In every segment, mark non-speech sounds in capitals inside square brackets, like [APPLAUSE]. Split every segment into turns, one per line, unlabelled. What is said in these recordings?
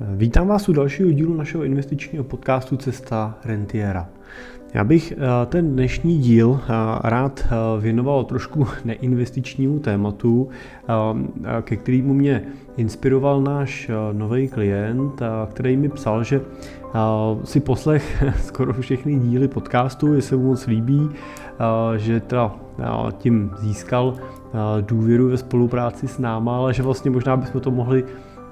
Vítám vás u dalšího dílu našeho investičního podcastu Cesta Rentiera. Já bych eh, ten dnešní díl eh, rád eh, věnoval trošku [LAUGHS] neinvestičnímu tématu, ke kterému mě inspiroval náš nový klient, který mi psal, že si poslech [LAUGHS] skoro všechny díly podcastu, jestli mu moc líbí, že teda tím získal důvěru ve spolupráci s náma, ale že vlastně možná bychom to mohli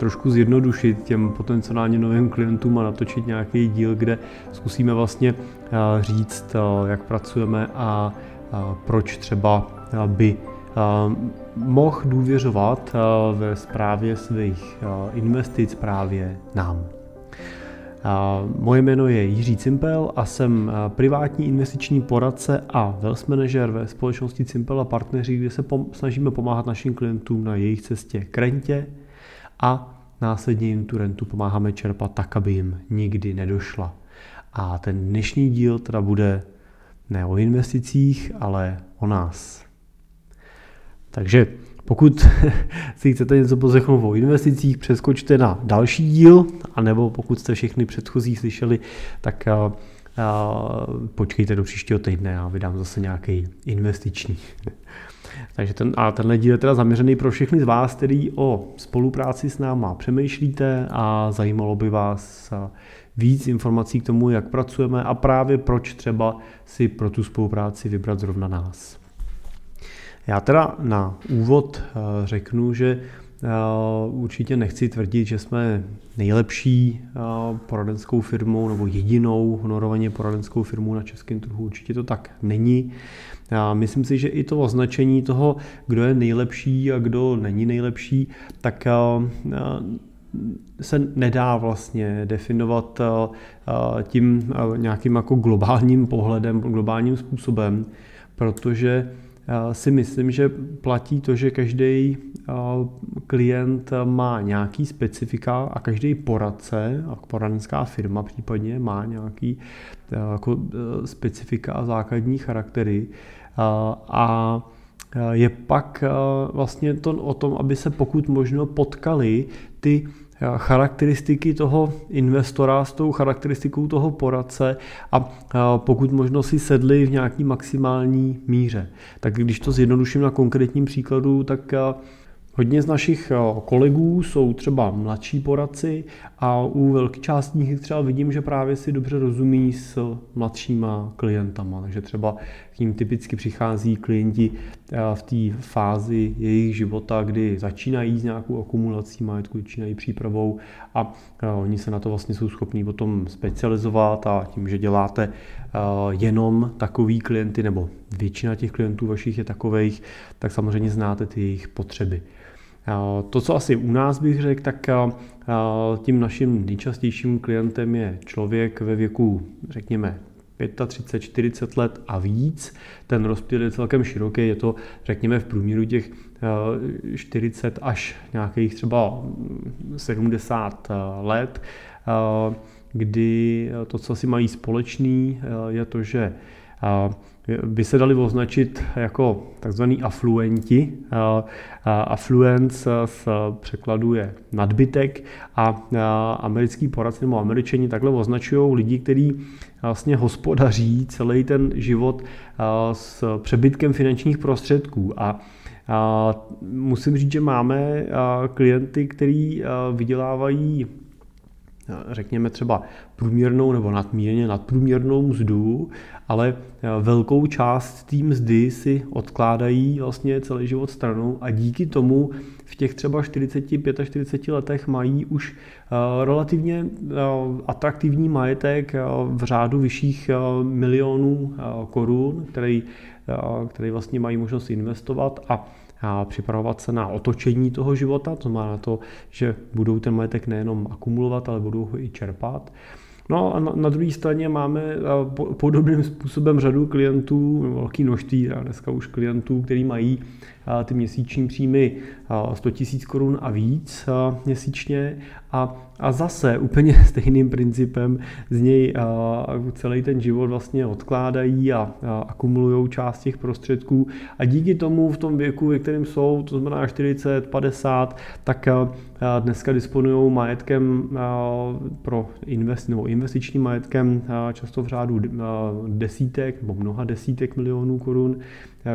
trošku zjednodušit těm potenciálně novým klientům a natočit nějaký díl, kde zkusíme vlastně eh, říct, eh, jak pracujeme a proč třeba eh, by mohl důvěřovat ve správě svých investic právě nám. Moje jméno je Jiří Cimpel a jsem privátní investiční poradce a wealth manager ve společnosti Cimpel a partneři, kde se snažíme pomáhat našim klientům na jejich cestě k rentě, a následně jim tu rentu pomáháme čerpat tak, aby jim nikdy nedošla. A ten dnešní díl teda bude ne o investicích, ale o nás. Takže pokud [LAUGHS] si chcete něco poslechnout o investicích, přeskočte na další díl, anebo pokud jste všechny předchozí slyšeli, tak a, a, počkejte do příštího týdne a vydám zase nějaký investiční. [LAUGHS] Takže ten, a tenhle díl je teda zaměřený pro všechny z vás, který o spolupráci s náma přemýšlíte a zajímalo by vás víc informací k tomu, jak pracujeme a právě proč třeba si pro tu spolupráci vybrat zrovna nás. Já teda na úvod řeknu, že určitě nechci tvrdit, že jsme nejlepší poradenskou firmou nebo jedinou honorovaně poradenskou firmou na českém trhu. Určitě to tak není. Já myslím si, že i to označení toho, kdo je nejlepší a kdo není nejlepší, tak se nedá vlastně definovat tím nějakým jako globálním pohledem, globálním způsobem, protože si myslím, že platí to, že každý klient má nějaký specifika a každý poradce, a poradenská firma případně má nějaký jako specifika a základní charaktery a je pak vlastně to o tom, aby se pokud možno potkali ty charakteristiky toho investora s tou charakteristikou toho poradce a pokud možno si sedli v nějaký maximální míře. Tak když to zjednoduším na konkrétním příkladu, tak Hodně z našich kolegů jsou třeba mladší poradci a u velké části nich třeba vidím, že právě si dobře rozumí s mladšíma klientama. Takže třeba k ním typicky přichází klienti eh, v té fázi jejich života, kdy začínají s nějakou akumulací majetku, začínají přípravou a eh, oni se na to vlastně jsou schopní potom specializovat a tím, že děláte jenom takový klienty nebo většina těch klientů vašich je takových, tak samozřejmě znáte ty jejich potřeby. To, co asi u nás bych řekl, tak tím naším nejčastějším klientem je člověk ve věku, řekněme, 35, 40 let a víc. Ten rozptyl je celkem široký, je to, řekněme, v průměru těch 40 až nějakých třeba 70 let, kdy to, co si mají společný, je to, že by se dali označit jako takzvaný afluenti. Affluence z překladu je nadbytek a americký poradci nebo američani takhle označují lidi, kteří vlastně hospodaří celý ten život s přebytkem finančních prostředků. A a musím říct, že máme klienty, kteří vydělávají řekněme třeba průměrnou nebo nadmírně nadprůměrnou mzdu, ale velkou část té mzdy si odkládají vlastně celý život stranou a díky tomu v těch třeba 45 40 letech mají už relativně atraktivní majetek v řádu vyšších milionů korun, který, který vlastně mají možnost investovat a a připravovat se na otočení toho života, to má na to, že budou ten majetek nejenom akumulovat, ale budou ho i čerpat. No a na, na druhé straně máme podobným způsobem řadu klientů, velký množství, dneska už klientů, kteří mají ty měsíční příjmy 100 000 korun a víc měsíčně. A, a zase úplně [LAUGHS] stejným principem z něj celý ten život vlastně odkládají a, akumulují část těch prostředků. A díky tomu v tom věku, ve kterém jsou, to znamená 40, 50, tak dneska disponují majetkem pro invest, nebo investičním majetkem často v řádu desítek nebo mnoha desítek milionů korun,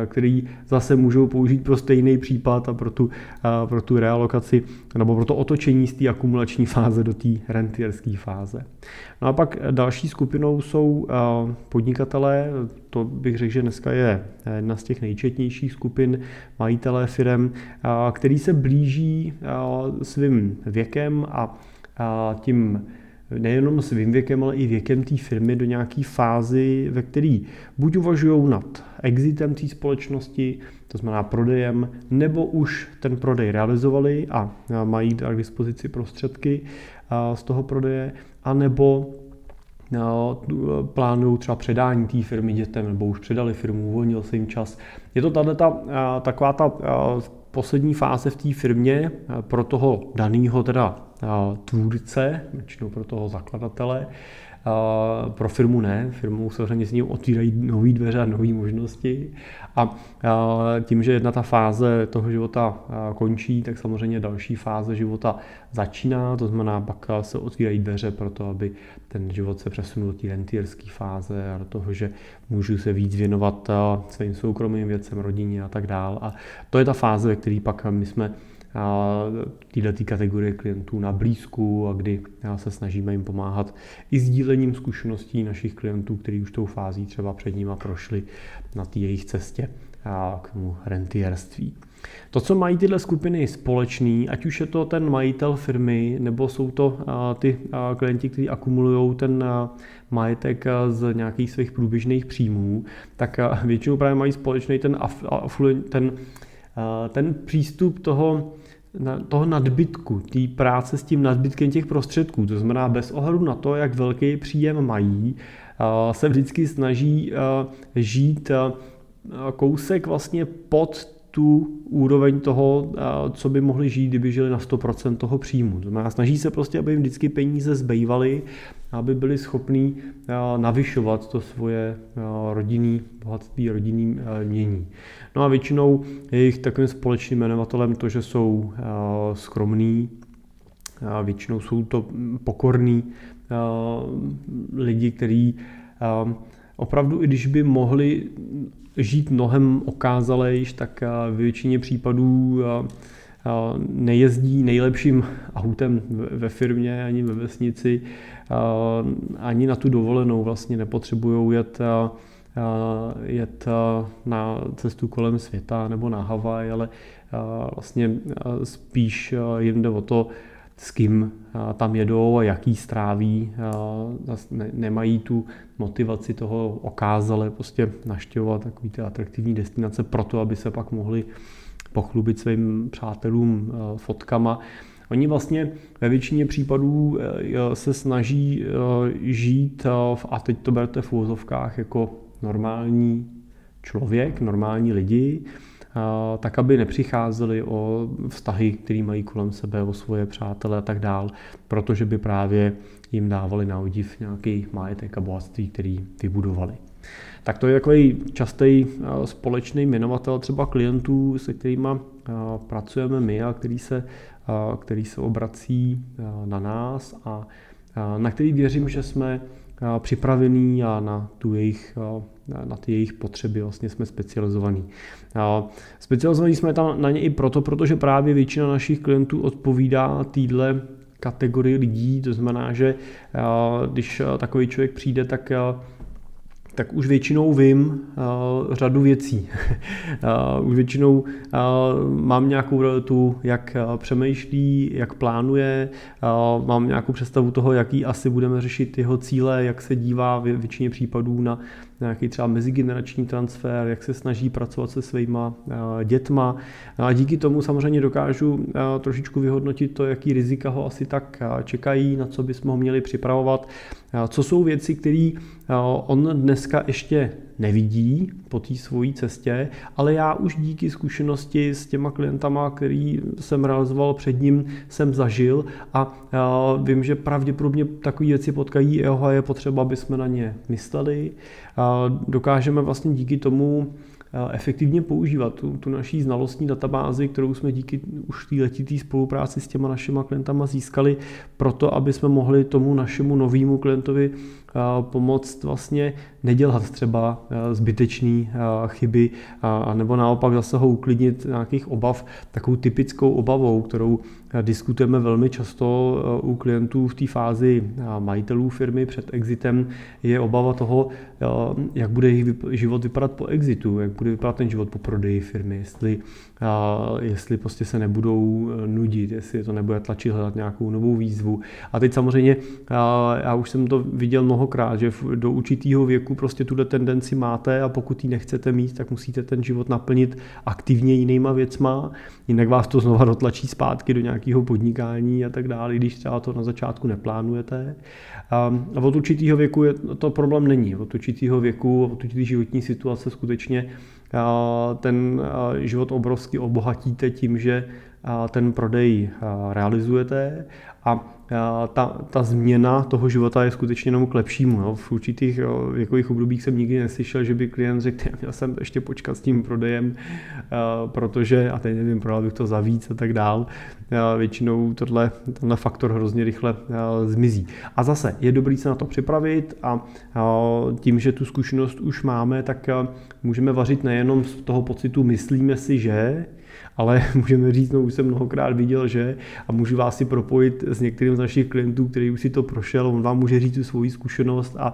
který zase můžou použít pro stejný případ a pro tu, pro tu realokaci nebo pro to otočení z té akumulační fáze do té rentierské fáze. No a pak další skupinou jsou podnikatelé, to bych řekl, že dneska je jedna z těch nejčetnějších skupin majitelé firm, který se blíží svým věkem a tím nejenom svým věkem, ale i věkem té firmy do nějaké fázy, ve které buď uvažují nad exitem té společnosti, to znamená prodejem, nebo už ten prodej realizovali a mají k dispozici prostředky z toho prodeje, anebo plánují třeba předání té firmy dětem, nebo už předali firmu, uvolnil se jim čas. Je to tato, ta, taková ta poslední fáze v té firmě pro toho daného teda tvůrce, většinou pro toho zakladatele, pro firmu ne, firmu samozřejmě s ním otvírají nové dveře a nové možnosti a tím, že jedna ta fáze toho života končí, tak samozřejmě další fáze života začíná, to znamená pak se otvírají dveře pro to, aby ten život se přesunul do té rentierské fáze a do toho, že můžu se víc věnovat svým soukromým věcem, rodině a tak dál. A to je ta fáze, ve které pak my jsme této kategorie klientů na blízku a kdy se snažíme jim pomáhat i sdílením zkušeností našich klientů, kteří už tou fází třeba před nimi prošli na té jejich cestě k tomu rentierství. To, co mají tyhle skupiny společný, ať už je to ten majitel firmy, nebo jsou to ty klienti, kteří akumulují ten majetek z nějakých svých průběžných příjmů, tak většinou právě mají společný ten, ten, ten přístup toho toho nadbytku, té práce s tím nadbytkem těch prostředků. To znamená, bez ohledu na to, jak velký příjem mají, se vždycky snaží žít kousek vlastně pod tu úroveň toho, co by mohli žít, kdyby žili na 100% toho příjmu. To znamená, snaží se prostě, aby jim vždycky peníze zbývaly, aby byli schopní navyšovat to svoje rodinný bohatství, rodinný mění. No a většinou je jich takovým společným jmenovatelem to, že jsou skromní, většinou jsou to pokorní lidi, kteří opravdu, i když by mohli žít mnohem okázalejš, tak v většině případů nejezdí nejlepším autem ve firmě ani ve vesnici, ani na tu dovolenou vlastně nepotřebují jet jet na cestu kolem světa nebo na Havaj, ale vlastně spíš jim jde o to, s kým tam jedou a jaký stráví. Nemají tu motivaci toho okázale prostě naštěvovat takový ty atraktivní destinace proto, aby se pak mohli pochlubit svým přátelům fotkama. Oni vlastně ve většině případů se snaží žít, a teď to berte v úvozovkách, jako normální člověk, normální lidi, tak aby nepřicházeli o vztahy, které mají kolem sebe, o svoje přátele a tak dál, protože by právě jim dávali na odiv nějaký majetek a bohatství, který vybudovali. Tak to je takový častý společný jmenovatel třeba klientů, se kterými pracujeme my a který se, který se obrací na nás a na který věřím, že jsme připravený a na, tu jejich, na ty jejich potřeby vlastně jsme specializovaní. Specializovaní jsme tam na ně i proto, protože právě většina našich klientů odpovídá týdle kategorii lidí, to znamená, že když takový člověk přijde, tak tak už většinou vím uh, řadu věcí. uh, [LAUGHS] už většinou uh, mám nějakou realitu, jak přemýšlí, jak plánuje, uh, mám nějakou představu toho, jaký asi budeme řešit jeho cíle, jak se dívá většině případů na nějaký třeba mezigenerační transfer, jak se snaží pracovat se svýma uh, dětma. A díky tomu samozřejmě dokážu uh, trošičku vyhodnotit to, jaký rizika ho asi tak uh, čekají, na co bychom ho měli připravovat, co jsou věci, které on dneska ještě nevidí po té svojí cestě, ale já už díky zkušenosti s těma klientama, který jsem realizoval před ním, jsem zažil a vím, že pravděpodobně takové věci potkají jeho a je potřeba, aby jsme na ně mysleli. Dokážeme vlastně díky tomu efektivně používat tu, tu naší znalostní databázi, kterou jsme díky už té letité spolupráci s těma našimi klientama získali, proto aby jsme mohli tomu našemu novému klientovi pomoct vlastně nedělat třeba zbytečné chyby, a nebo naopak zase ho uklidnit nějakých obav. Takovou typickou obavou, kterou diskutujeme velmi často u klientů v té fázi majitelů firmy před exitem, je obava toho, jak bude jejich život vypadat po exitu, jak bude vypadat ten život po prodeji firmy, jestli, jestli prostě se nebudou nudit, jestli to nebude tlačit hledat nějakou novou výzvu. A teď samozřejmě, já už jsem to viděl mnohokrát, že do určitého věku prostě tuhle tendenci máte a pokud ji nechcete mít, tak musíte ten život naplnit aktivně jinýma věcma, jinak vás to znova dotlačí zpátky do nějakého podnikání a tak dále, když třeba to na začátku neplánujete. A od určitého věku je, to problém není. Od určitého věku, od určitý životní situace skutečně ten život obrovsky obohatíte tím, že ten prodej realizujete. A ta, ta změna toho života je skutečně jenom k lepšímu. Jo. V určitých věkových obdobích jsem nikdy neslyšel, že by klient řekl, [LAUGHS] měl jsem ještě počkat s tím prodejem, protože, a teď nevím, prodal bych to za víc a tak dál. Většinou tohle, tenhle faktor hrozně rychle zmizí. A zase je dobrý se na to připravit a tím, že tu zkušenost už máme, tak můžeme vařit nejenom z toho pocitu myslíme si, že, ale [LAUGHS] můžeme říct, no už jsem mnohokrát viděl, že? A můžu vás si propojit s některým z našich klientů, který už si to prošel, on vám může říct tu svoji zkušenost a,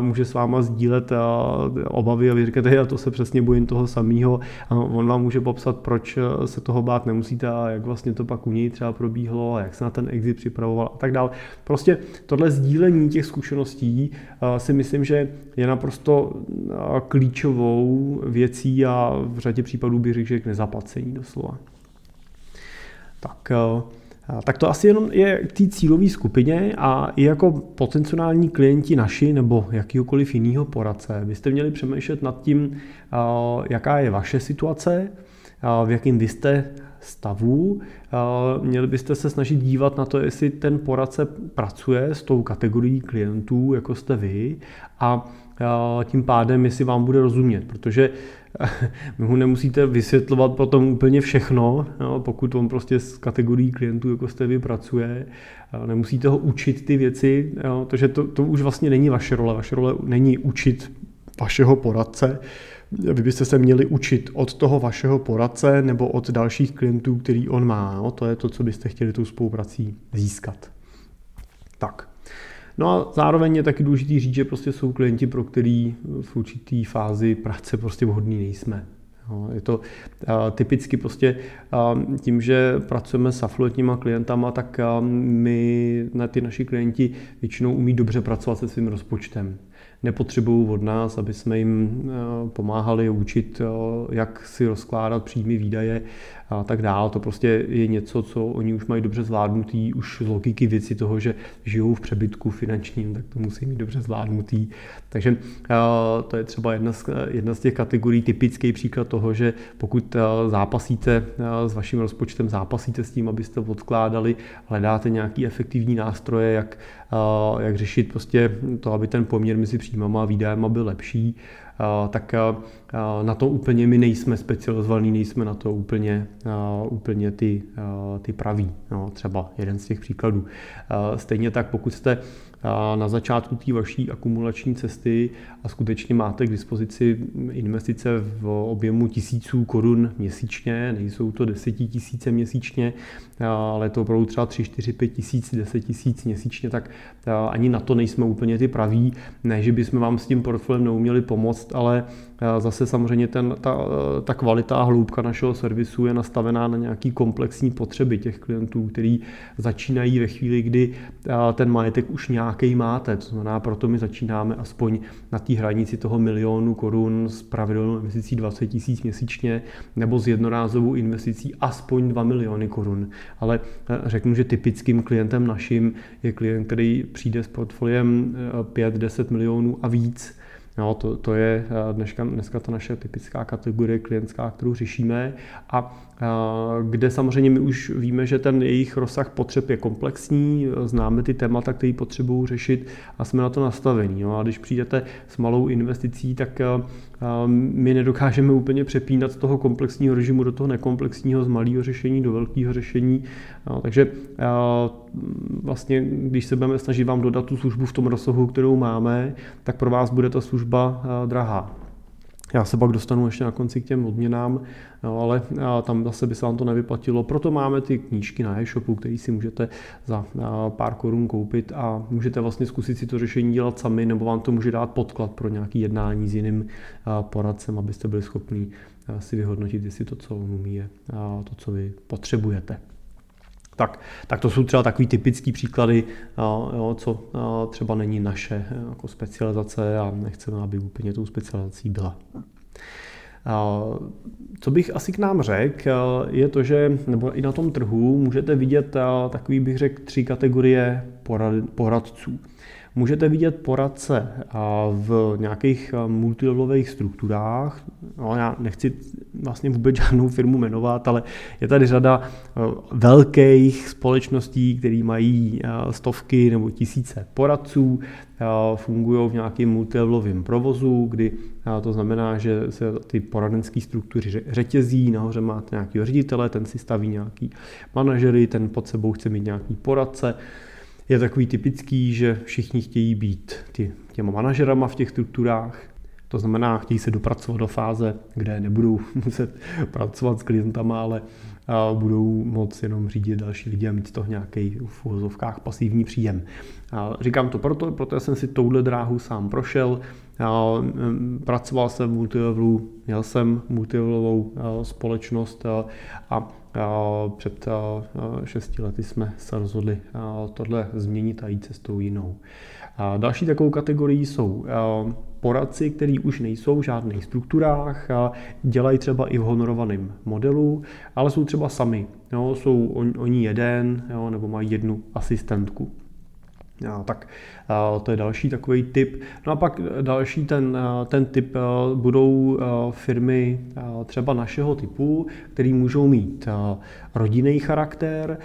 může s váma sdílet a, obavy a vy říkáte, já to se přesně bojím toho samého a on vám může popsat, proč se toho bát nemusíte a jak vlastně to pak u něj třeba probíhlo a jak se na ten exit připravoval a tak dále. Prostě tohle sdílení těch zkušeností si myslím, že je naprosto klíčovou věcí a v řadě případů bych řekl, že k nezaplacení doslova. Tak, eh, tak to asi jenom je k té cílové skupině a i jako potenciální klienti naši nebo jakýkoliv jiného poradce byste měli přemýšlet nad tím, eh, jaká je vaše situace, eh, v jakým vy jste stavu. Měli byste se snažit dívat na to, jestli ten poradce pracuje s tou kategorií klientů, jako jste vy, a tím pádem, jestli vám bude rozumět, protože [LAUGHS] my mu nemusíte vysvětlovat potom úplně všechno, jo, pokud on prostě s kategorií klientů, jako jste vy, pracuje, nemusíte ho učit ty věci, jo, protože to, to už vlastně není vaše role, vaše role není učit vašeho poradce, vy byste se měli učit od toho vašeho poradce nebo od dalších klientů, který on má. Jo? To je to, co byste chtěli tou spoluprací získat. Tak. No a zároveň je taky důležité říct, že prostě jsou klienti, pro který v určitý fázi práce prostě vhodný nejsme. Je to typicky prostě tím, že pracujeme s afluentníma klientama, tak my, na ty naši klienti většinou umí dobře pracovat se svým rozpočtem nepotřebují od nás, aby jsme jim eh, pomáhali učit, eh, jak si rozkládat příjmy, výdaje a tak dále. To prostě je něco, co oni už mají dobře zvládnutý, už z logiky věci toho, že žijou v přebytku finančním, tak to musí mít dobře zvládnutý. Takže eh, to je třeba jedna z, jedna z těch kategorií, typický příklad toho, že pokud zápasíte s vaším rozpočtem, zápasíte s tím, abyste odkládali, hledáte nějaký efektivní nástroje, jak, jak řešit prostě to, aby ten poměr mezi příjmama a výdajema byl lepší, tak na to úplně my nejsme specializovaní, nejsme na to úplně, úplně ty, ty praví. No, třeba jeden z těch příkladů. Stejně tak, pokud jste na začátku té vaší akumulační cesty a skutečně máte k dispozici investice v objemu tisíců korun měsíčně, nejsou to desetitisíce měsíčně, ale to opravdu třeba 3, 4, 5 tisíc, 10 tisíc měsíčně, tak ani na to nejsme úplně ty praví. Ne, že bychom vám s tím portfoliem neuměli pomoct, ale Zase samozřejmě ten, ta, ta kvalita a hloubka našeho servisu je nastavená na nějaký komplexní potřeby těch klientů, který začínají ve chvíli, kdy ten majetek už nějaký máte. To znamená, proto my začínáme aspoň na té hranici toho milionu korun s pravidelnou investicí 20 tisíc měsíčně nebo s jednorázovou investicí aspoň 2 miliony korun. Ale řeknu, že typickým klientem naším je klient, který přijde s portfoliem 5-10 milionů a víc No, to, to je dneska, dneska ta naše typická kategorie klientská, kterou řešíme a kde samozřejmě my už víme, že ten jejich rozsah potřeb je komplexní, známe ty témata, které potřebují řešit a jsme na to nastavení. No a když přijdete s malou investicí, tak my nedokážeme úplně přepínat z toho komplexního režimu do toho nekomplexního, z malého řešení do velkého řešení. Takže vlastně, když se budeme snažit vám dodat tu službu v tom rozsahu, kterou máme, tak pro vás bude ta služba drahá. Já se pak dostanu ještě na konci k těm odměnám, no, ale tam zase by se vám to nevyplatilo. Proto máme ty knížky na e-shopu, které si můžete za pár korun koupit a můžete vlastně zkusit si to řešení dělat sami, nebo vám to může dát podklad pro nějaké jednání s jiným poradcem, abyste byli schopni si vyhodnotit, jestli to, co on umí, je to, co vy potřebujete. Tak, tak to jsou třeba takový typický příklady, jo, co třeba není naše jako specializace a nechceme, aby úplně tou specializací byla. Co bych asi k nám řekl, je to, že nebo i na tom trhu můžete vidět takový, bych řekl, tři kategorie porad, poradců. Můžete vidět poradce v nějakých multilevelových strukturách. No, já nechci vlastně vůbec [LAUGHS] žádnou firmu jmenovat, ale je tady řada velkých společností, které mají stovky nebo tisíce poradců, fungují v nějakém multilevelovém provozu, kdy to znamená, že se ty poradenské struktury řetězí, nahoře máte nějakého ředitele, ten si staví nějaký manažery, ten pod sebou chce mít nějaký poradce, je takový typický, že všichni chtějí být ty, těma manažerama v těch strukturách, to znamená, chtějí se dopracovat do fáze, kde nebudou [LAUGHS] muset pracovat s klientama, ale budou moc jenom řídit další lidi a mít z toho nějaký v uvozovkách pasivní příjem. Říkám to proto, protože jsem si touhle dráhu sám prošel. Pracoval jsem v multilevelu, měl jsem multilevelovou společnost a před šesti lety jsme se rozhodli tohle změnit a jít cestou jinou. Další takovou kategorii jsou poradci, kteří už nejsou v žádných strukturách, dělají třeba i v honorovaném modelu, ale jsou třeba sami. Jo, jsou oni jeden jo, nebo mají jednu asistentku. Tak to je další takový typ. No a pak další ten, ten typ budou firmy třeba našeho typu, který můžou mít rodinný charakter,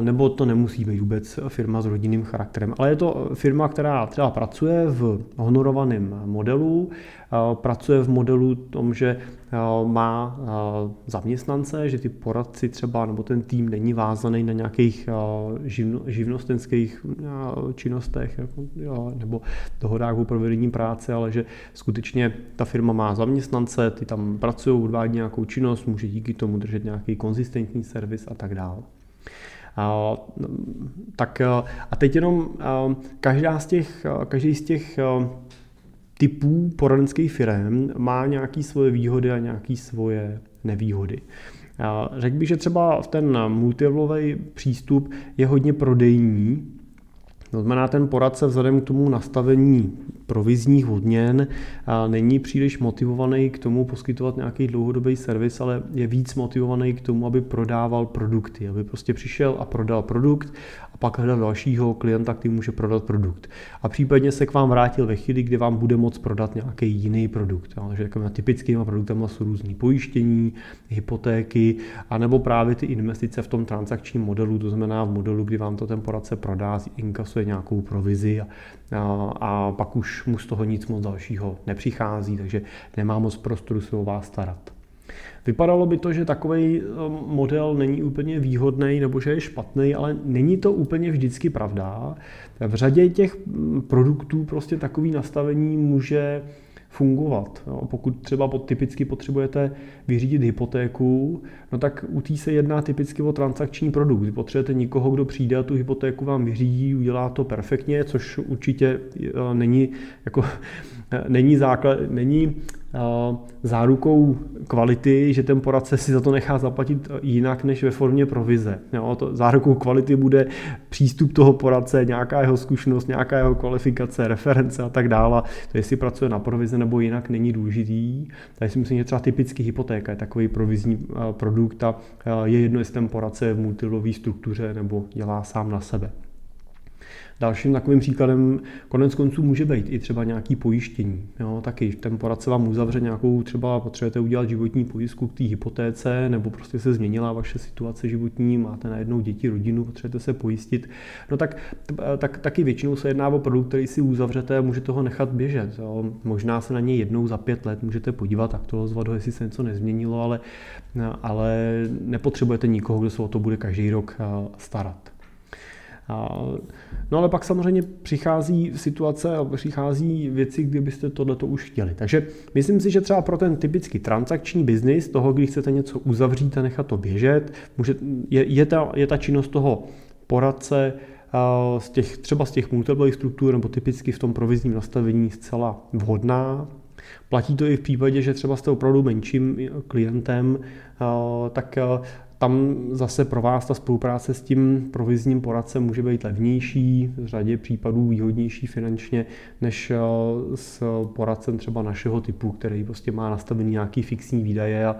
nebo to nemusí být vůbec firma s rodinným charakterem. Ale je to firma, která třeba pracuje v honorovaném modelu, pracuje v modelu tom, že má zaměstnance, že ty poradci třeba nebo ten tým není vázaný na nějakých živnostenských činnostech jako, nebo dohodách o provedení práce, ale že skutečně ta firma má zaměstnance, ty tam pracují, odvádí nějakou činnost, může díky tomu držet nějaký konzistentní servis a tak dále. A, tak a teď jenom každá z těch, každý z těch typů poradenských firm má nějaké svoje výhody a nějaké svoje nevýhody. Řekl bych, že třeba v ten multilevelový přístup je hodně prodejní, to znamená, ten poradce vzhledem k tomu nastavení provizních odměn není příliš motivovaný k tomu poskytovat nějaký dlouhodobý servis, ale je víc motivovaný k tomu, aby prodával produkty, aby prostě přišel a prodal produkt a pak hledal dalšího klienta, který může prodat produkt. A případně se k vám vrátil ve chvíli, kdy vám bude moct prodat nějaký jiný produkt. Takže takovými typickými produkty jsou různé pojištění, hypotéky, anebo právě ty investice v tom transakčním modelu, to znamená v modelu, kdy vám to ten poradce prodá, inkasuje nějakou provizi a, a, a pak už mu z toho nic moc dalšího nepřichází, takže nemá moc prostoru se o vás starat. Vypadalo by to, že takový eh, model není úplně výhodný nebo že je špatný, ale není to úplně vždycky pravda. V řadě těch mm, produktů prostě takový nastavení může fungovat. Jo. Pokud třeba typicky potřebujete vyřídit hypotéku, no tak u té se jedná typicky o transakční produkt. Potřebujete někoho, kdo přijde a tu hypotéku vám vyřídí, udělá to perfektně, což určitě eh, není, jako, [LAUGHS] není, základ, není zárukou kvality, že ten poradce si za to nechá zaplatit jinak než ve formě provize. Jo, to zárukou kvality bude přístup toho poradce, nějaká jeho zkušenost, nějaká jeho kvalifikace, reference a tak dále. To jestli pracuje na provize nebo jinak není důležitý. Takže si myslím, že třeba typicky hypotéka je takový provizní produkt a je jedno, jestli ten poradce je v multilové struktuře nebo dělá sám na sebe. Dalším takovým příkladem konec konců může být i třeba nějaký pojištění. Jo, taky ten poradce vám uzavře nějakou, třeba potřebujete udělat životní pojistku k té hypotéce, nebo prostě se změnila vaše situace životní, máte najednou děti, rodinu, potřebujete se pojistit. No tak, tak taky většinou se jedná o produkt, který si uzavřete a můžete ho nechat běžet. Jo. Možná se na něj jednou za pět let můžete podívat, aktualizovat ho, jestli se něco nezměnilo, ale, ale nepotřebujete nikoho, kdo se o to bude každý rok starat. No ale pak samozřejmě přichází situace a přichází věci, kdy byste tohleto už chtěli. Takže myslím si, že třeba pro ten typický transakční biznis, toho, kdy chcete něco uzavřít a nechat to běžet, může, je, je, ta, je ta činnost toho poradce z těch, třeba z těch multiple struktur nebo typicky v tom provizním nastavení zcela vhodná. Platí to i v případě, že třeba jste opravdu menším klientem, tak tam zase pro vás ta spolupráce s tím provizním poradcem může být levnější, v řadě případů výhodnější finančně, než eh, s poradcem třeba našeho typu, který prostě má nastavený nějaký fixní výdaje a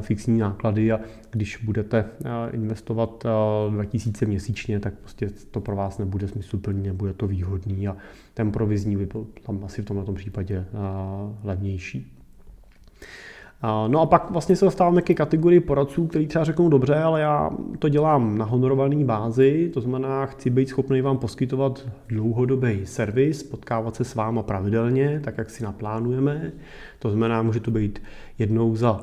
fixní náklady a když budete eh, investovat 2000 měsíčně, tak prostě to pro vás nebude smysluplný, nebude to výhodný a ten provizní by byl tam asi v tomto případě eh, levnější. No a pak vlastně se dostáváme ke kategorii poradců, který třeba řeknou dobře, ale já to dělám na honorované bázi, to znamená, chci být schopný vám poskytovat dlouhodobý servis, potkávat se s váma pravidelně, tak jak si naplánujeme. To znamená, může to být jednou za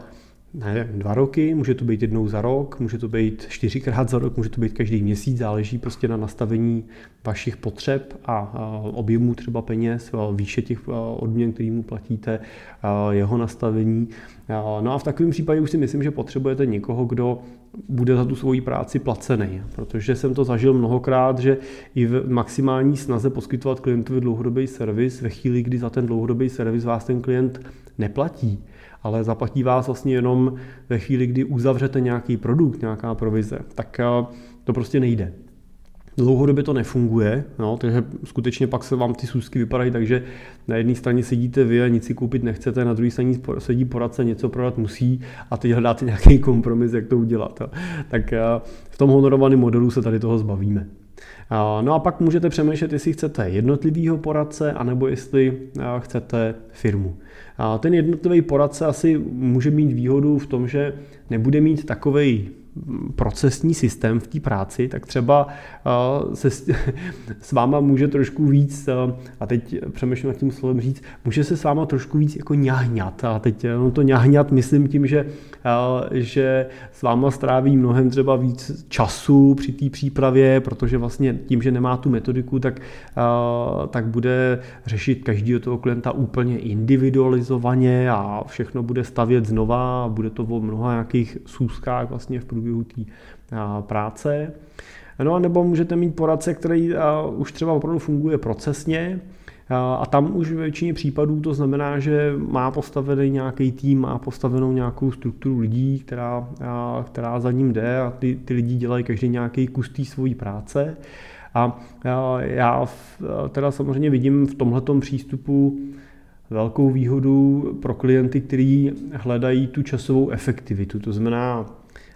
ne, dva roky, může to být jednou za rok, může to být čtyřikrát za rok, může to být každý měsíc, záleží prostě na nastavení vašich potřeb a objemu třeba peněz, výše těch odměn, který mu platíte, jeho nastavení. No a v takovém případě už si myslím, že potřebujete někoho, kdo bude za tu svoji práci placený, protože jsem to zažil mnohokrát, že i v maximální snaze poskytovat klientovi dlouhodobý servis, ve chvíli, kdy za ten dlouhodobý servis vás ten klient neplatí, ale zaplatí vás vlastně jenom ve chvíli, kdy uzavřete nějaký produkt, nějaká provize, tak eh, to prostě nejde. Dlouhodobě to nefunguje, no, takže skutečně pak se vám ty sůzky vypadají tak, že na jedné straně sedíte vy a nic si koupit nechcete, na druhé straně sedí poradce, něco prodat musí a teď hledáte [LAUGHS] nějaký kompromis, jak to udělat. Tak eh, v tom honorovaném modelu se tady toho zbavíme. No a pak můžete přemýšlet, jestli chcete jednotlivýho poradce, anebo jestli chcete firmu. Ten jednotlivý poradce asi může mít výhodu v tom, že nebude mít takovej procesní systém v té práci, tak třeba uh, se s, [LAUGHS] s váma může trošku víc, uh, a teď přemýšlím nad tím slovem říct, může se s váma trošku víc jako ňahňat. A teď no to ňahňat myslím tím, že, uh, že s váma stráví mnohem třeba víc času při té přípravě, protože vlastně tím, že nemá tu metodiku, tak, tak bude řešit každého toho klienta úplně individualizovaně a všechno bude stavět znova a bude to o mnoha nějakých sůzkách vlastně v průběhu průběhu té práce. No a nebo můžete mít poradce, který už třeba opravdu funguje procesně, a tam už ve většině případů to znamená, že má postavený nějaký tým, má postavenou nějakou strukturu lidí, která, která za ním jde a ty, ty lidi dělají každý nějaký kus té svojí práce. A já teda samozřejmě vidím v tomhletom přístupu velkou výhodu pro klienty, kteří hledají tu časovou efektivitu. To znamená,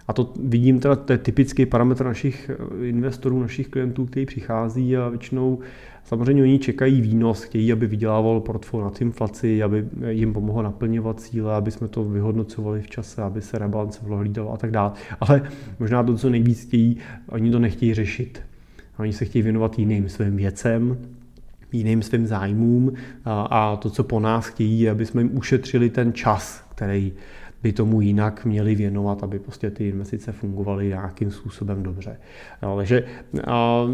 a to vidím teda, to je typický parametr našich eh, investorů, našich klientů, kteří přichází a většinou samozřejmě oni čekají výnos, chtějí, aby vydělával portfolio nad inflaci, aby jim pomohlo naplňovat cíle, aby jsme to vyhodnocovali v čase, aby se rebalance hlídal a tak dále. Ale možná to, co nejvíc chtějí, oni to nechtějí řešit. Oni se chtějí věnovat jiným svým věcem, jiným svým zájmům a, a to, co po nás chtějí, aby jsme jim ušetřili ten čas, který by tomu jinak měli věnovat, aby prostě ty investice fungovaly nějakým způsobem dobře. No, takže a,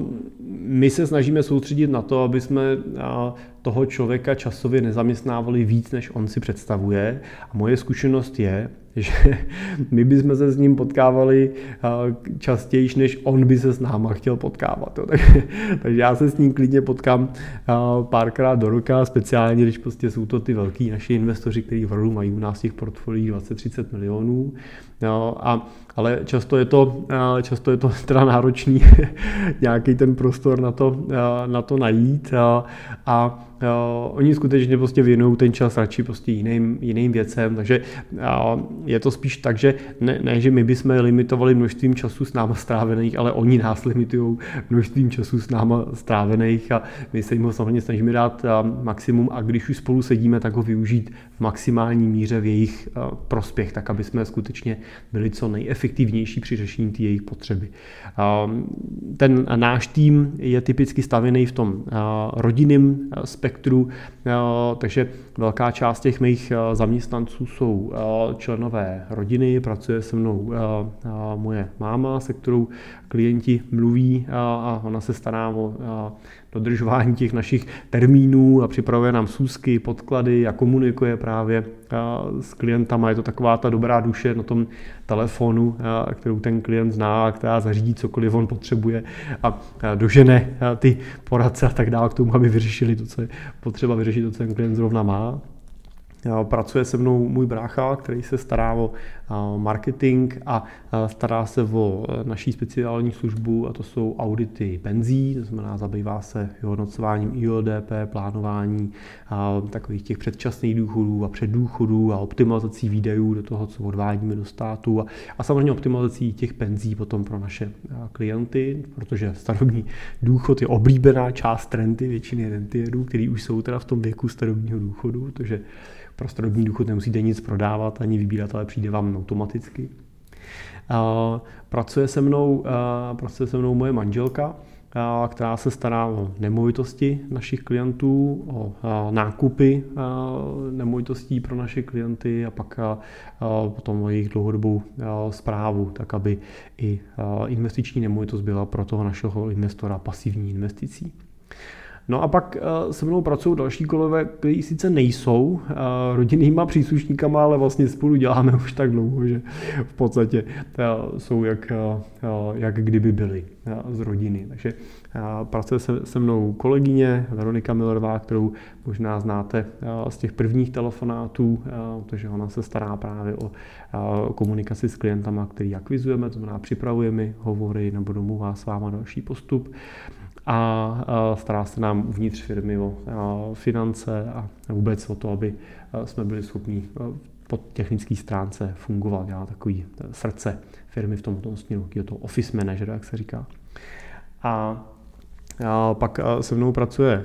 my se snažíme soustředit na to, aby jsme a, toho člověka časově nezaměstnávali víc, než on si představuje. A moje zkušenost je, že my bychom se s ním potkávali častěji, než on by se s náma chtěl potkávat. Takže já se s ním klidně potkám párkrát do roka, speciálně když prostě jsou to ty velký naši investoři, kteří opravdu mají u nás těch portfolií 20-30 milionů Jo, a, ale často je to, často je to [LAUGHS] teda náročný [LAUGHS] nějaký ten prostor na to, na to najít a, a Uh, oni skutečně prostě věnují ten čas radši prostě jiným, jiným věcem, takže je to spíš tak, že ne, ne, že my bychom limitovali množstvím času s náma strávených, ale oni nás limitují množstvím času s náma strávených a my se jim ho samozřejmě snažíme dát maximum a když už spolu sedíme, tak ho využít maximální míře v jejich uh, prospěch, tak aby jsme skutečně byli co nejefektivnější při řešení té jejich potřeby. Uh, ten náš tým je typicky stavěný v tom uh, rodinném spektru, spektru, eh, takže velká část těch mých eh, zaměstnanců jsou eh, členové rodiny, pracuje se mnou moje máma, se kterou klienti mluví a ona se stará o dodržování těch našich termínů a připravuje nám sůzky, podklady a komunikuje právě s klientama. Je to taková ta dobrá duše na tom telefonu, kterou ten klient zná která zařídí cokoliv on potřebuje a dožene ty poradce a tak dále k tomu, aby vyřešili to, co je potřeba vyřešit, to, co ten klient zrovna má. Pracuje se mnou můj brácha, který se stará o marketing a stará se o e, naší speciální službu a to jsou audity penzí, to znamená zabývá se vyhodnocováním IODP, plánování takových těch předčasných důchodů a předdůchodů a optimalizací výdajů do toho, co odvádíme do státu a, a samozřejmě optimalizací těch penzí potom pro naše klienty, protože starobní důchod je oblíbená část renty většiny rentierů, který už jsou teda v tom věku starobního důchodu, protože pro starobní důchod nemusíte nic prodávat ani vybírat, ale přijde vám automaticky. Pracuje se mnou, pracuje se mnou moje manželka, která se stará o nemovitosti našich klientů, o nákupy nemovitostí pro naše klienty a pak potom o jejich dlouhodobou zprávu, tak aby i investiční nemovitost byla pro toho našeho investora pasivní investicí. No a pak eh, se mnou pracují další kolegové, kteří sice nejsou eh, rodinnýma příslušníkama, ale vlastně spolu děláme už tak dlouho, že v podstatě eh, jsou jak, jak kdyby byli z rodiny. Takže pracuje se, se mnou kolegyně Veronika Millerová, kterou možná znáte z těch prvních telefonátů, protože ona se stará právě o komunikaci s klientama, který akvizujeme, to znamená připravujeme hovory nebo domluvá s váma další postup a stará se nám uvnitř firmy o finance a vůbec o to, aby jsme byli schopni po technické stránce fungovat. Dělá takový e, srdce firmy v tomto směru, je to office manager, jak se říká. A a pak se mnou pracuje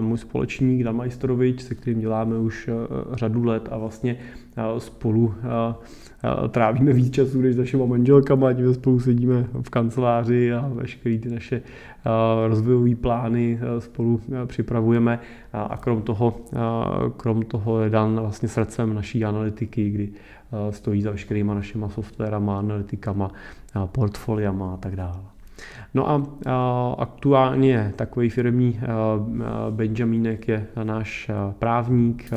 můj společník Dan Majstorovič, se kterým děláme už řadu let a vlastně spolu trávíme víc času než s našimi manželkama, tím spolu sedíme v kanceláři a veškeré ty naše rozvojové plány spolu připravujeme a krom toho, krom toho je Dan vlastně srdcem naší analytiky, kdy stojí za veškerýma našima softwarama, analytikama, portfoliama a tak dále. No a, a aktuálně takový firmní Benjamínek je náš právník,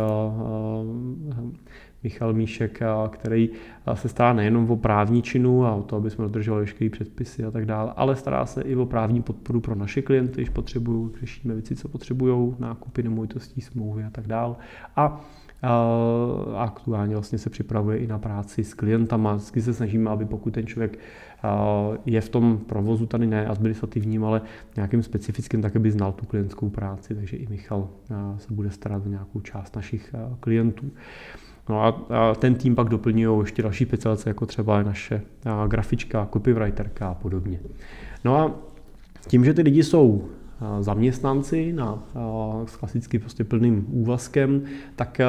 Michal Míšek, který se stará nejenom o právní činu a o to, aby jsme dodržovali veškeré předpisy a tak dále, ale stará se i o právní podporu pro naše klienty, když potřebují, řešíme věci, co potřebují, nákupy nemovitostí, smlouvy a tak dále. A a aktuálně vlastně se připravuje i na práci s klientama. Vždycky se snažíme, aby pokud ten člověk je v tom provozu tady ne administrativním, ale nějakým specifickým, tak aby znal tu klientskou práci, takže i Michal se bude starat o nějakou část našich klientů. No a, a ten tým pak doplňují ještě další specializace, jako třeba naše a, grafička, copywriterka a podobně. No a tím, že ty lidi jsou zaměstnanci na, s klasicky prostě plným úvazkem, tak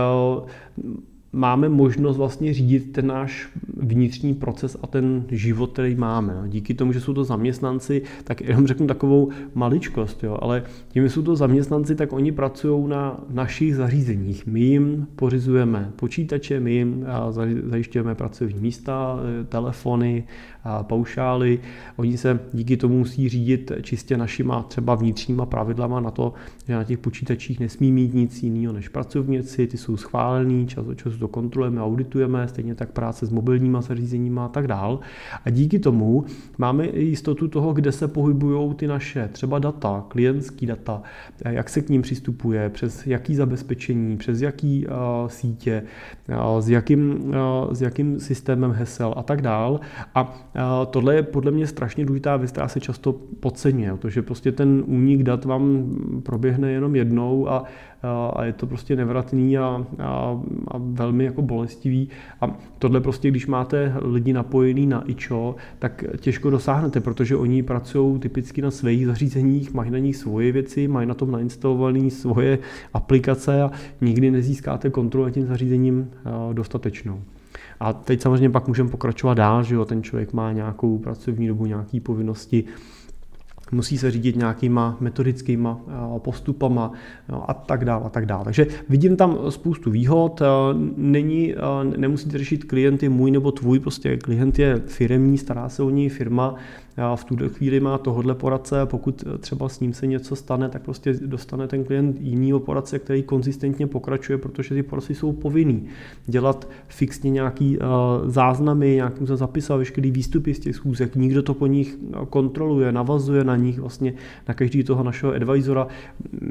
máme možnost vlastně řídit ten náš vnitřní proces a ten život, který máme. Díky tomu, že jsou to zaměstnanci, tak jenom řeknu takovou maličkost, jo, ale tím, že jsou to zaměstnanci, tak oni pracují na našich zařízeních. My jim pořizujeme počítače, my jim zajišťujeme pracovní místa, telefony, paušály. Oni se díky tomu musí řídit čistě našima třeba vnitřníma pravidlama na to, že na těch počítačích nesmí mít nic jiného než pracovníci, ty jsou schválený, čas od času to kontrolujeme, auditujeme, stejně tak práce s mobilníma zařízeníma a tak dál. A díky tomu máme jistotu toho, kde se pohybují ty naše třeba data, klientský data, jak se k ním přistupuje, přes jaký zabezpečení, přes jaký uh, sítě, uh, s, jakým, uh, s jakým systémem hesel a tak dál. A tohle je podle mě strašně důležitá věc, která se často podceňuje, protože prostě ten únik dat vám proběhne jenom jednou a a je to prostě nevratný a, a, a velmi jako bolestivý. A tohle prostě, když máte lidi napojený na ičo, tak těžko dosáhnete, protože oni pracují typicky na svých zařízeních, mají na nich svoje věci, mají na tom nainstalované svoje aplikace a nikdy nezískáte kontrolu nad tím zařízením dostatečnou. A teď samozřejmě pak můžeme pokračovat dál, že jo, ten člověk má nějakou pracovní dobu, nějaké povinnosti, musí se řídit nějakýma metodickýma eh, postupama a tak dále a tak dále. Takže vidím tam spoustu výhod, eh, není, eh, nemusíte řešit klienty můj nebo tvůj, prostě klient je firemní, stará se o něj firma, v tuto chvíli má tohodle poradce a pokud třeba s ním se něco stane, tak prostě dostane ten klient jinýho poradce, který konzistentně pokračuje, protože ty poradci jsou povinný dělat fixně nějaký záznamy, nějakým se zapisovat veškerý výstupy z těch schůzek, nikdo to po nich kontroluje, navazuje na nich vlastně na každý toho našeho advisora.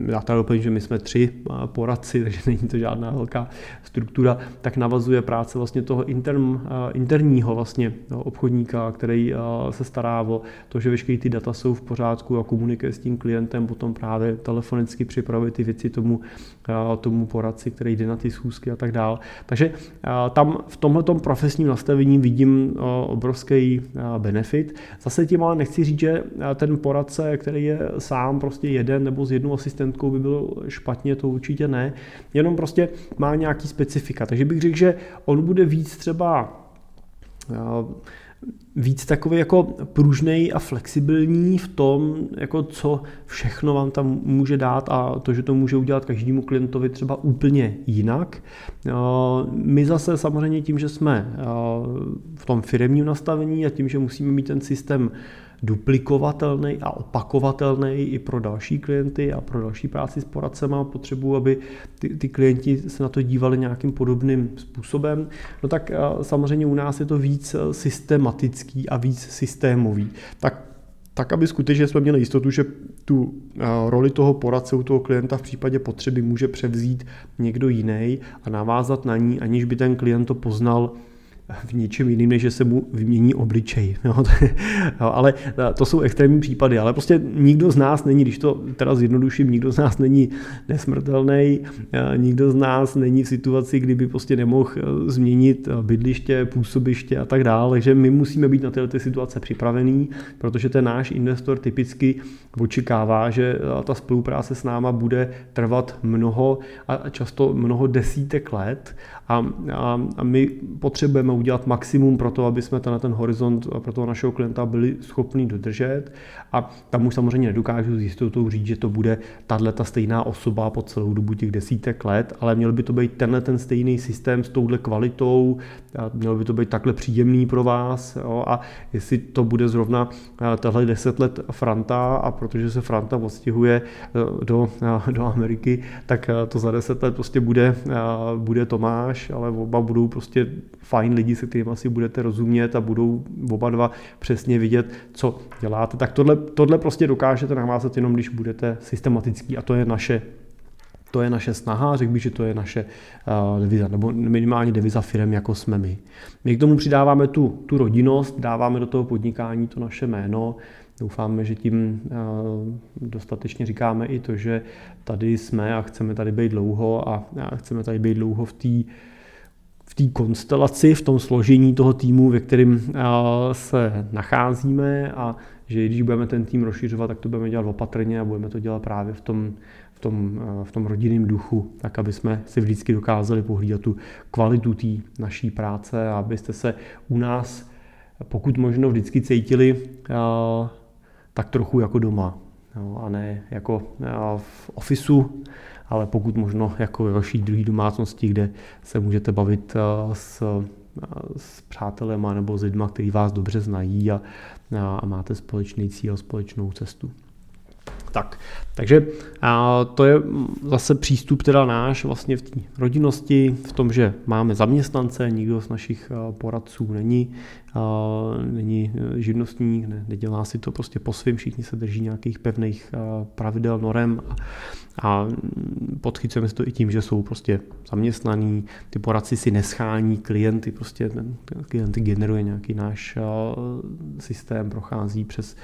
Já tady doplním, že my jsme tři poradci, [LAUGHS] takže není to žádná velká struktura, tak navazuje práce vlastně toho intern, interního vlastně obchodníka, který se stará o to, že veškeré ty data jsou v pořádku a komunikuje s tím klientem, potom právě telefonicky připravuje ty věci tomu, tomu poradci, který jde na ty schůzky a tak dále. Takže tam v tomhle profesním nastavení vidím obrovský benefit. Zase tím ale nechci říct, že ten poradce, který je sám prostě jeden nebo s jednou asistentkou by byl špatně, to určitě ne. Jenom prostě má nějaký specifika. Takže bych řekl, že on bude víc třeba víc takový jako pružný a flexibilní v tom, jako co všechno vám tam může dát a to, že to může udělat každému klientovi třeba úplně jinak. My zase samozřejmě tím, že jsme v tom firemním nastavení a tím, že musíme mít ten systém duplikovatelný a opakovatelný i pro další klienty a pro další práci s poradcema. Potřebuji, aby ty, ty klienti se na to dívali nějakým podobným způsobem. No tak samozřejmě u nás je to víc systematický a víc systémový. Tak tak, aby skutečně jsme měli jistotu, že tu roli toho poradce u toho klienta v případě potřeby může převzít někdo jiný a navázat na ní, aniž by ten klient to poznal v něčem jiným, než že se mu vymění obličej. [LAUGHS] Jo, jo, ale eh, to jsou extrémní případy, ale prostě nikdo z nás není, když to teda zjednoduším, nikdo z nás není nesmrtelný, eh, nikdo z nás není v situaci, kdyby prostě nemohl eh, změnit bydliště, působiště a tak dále, takže my musíme být na této situace připravený, protože ten náš investor typicky očekává, že ta spolupráce s náma bude trvat mnoho a často mnoho desítek let a, a, a my potřebujeme udělat maximum pro to, aby jsme ten, ten horizont pro toho našeho klienta byli schopni dodržet. A tam už samozřejmě nedokážu s jistotou říct, že to bude tahle ta stejná osoba po celou dobu těch desítek let, ale měl by to být tenhle ten stejný systém s touhle kvalitou, měl by to být takhle příjemný pro vás. Jo, a jestli to bude zrovna tahle deset let Franta a protože se Franta odstěhuje e, do, do Ameriky, tak to za deset let prostě bude, bude Tomáš, ale oba budou prostě fajn lidi, se kterými asi budete rozumět a budou oba dva přesně vidět, co děláte. Tak tohle, tohle prostě dokážete navázat jenom, když budete systematický a to je naše to je naše snaha, řekl bych, že to je naše uh, deviza, nebo minimálně deviza firm, jako jsme my. My k tomu přidáváme tu, tu rodinnost, dáváme do toho podnikání to naše jméno, Doufáme, že tím uh, dostatečně říkáme i to, že tady jsme a chceme tady být dlouho a, a chceme tady být dlouho v té v té konstelaci, v tom složení toho týmu, ve kterém se nacházíme a že když budeme ten tým rozšiřovat, tak to budeme dělat opatrně a budeme to dělat právě v tom, v tom, v tom rodinném duchu, tak aby jsme si vždycky dokázali pohlídat tu kvalitu té naší práce a abyste se u nás pokud možno vždycky cítili tak trochu jako doma. A ne jako v ofisu, ale pokud možno jako ve vaší druhé domácnosti, kde se můžete bavit eh, s, eh, s přátelema nebo s lidmi, kteří vás dobře znají a, a máte společný cíl, společnou cestu. Tak, takže a to je zase přístup teda náš vlastně v té rodinnosti, v tom, že máme zaměstnance, nikdo z našich poradců není, není e, živnostník, ne, nedělá si to prostě po svým, všichni se drží nějakých pevných pravidel, norem a, a podchycujeme si to i tím, že jsou prostě zaměstnaní, ty poradci si neschání klienty, prostě ten, klienty generuje nějaký náš systém, prochází přes,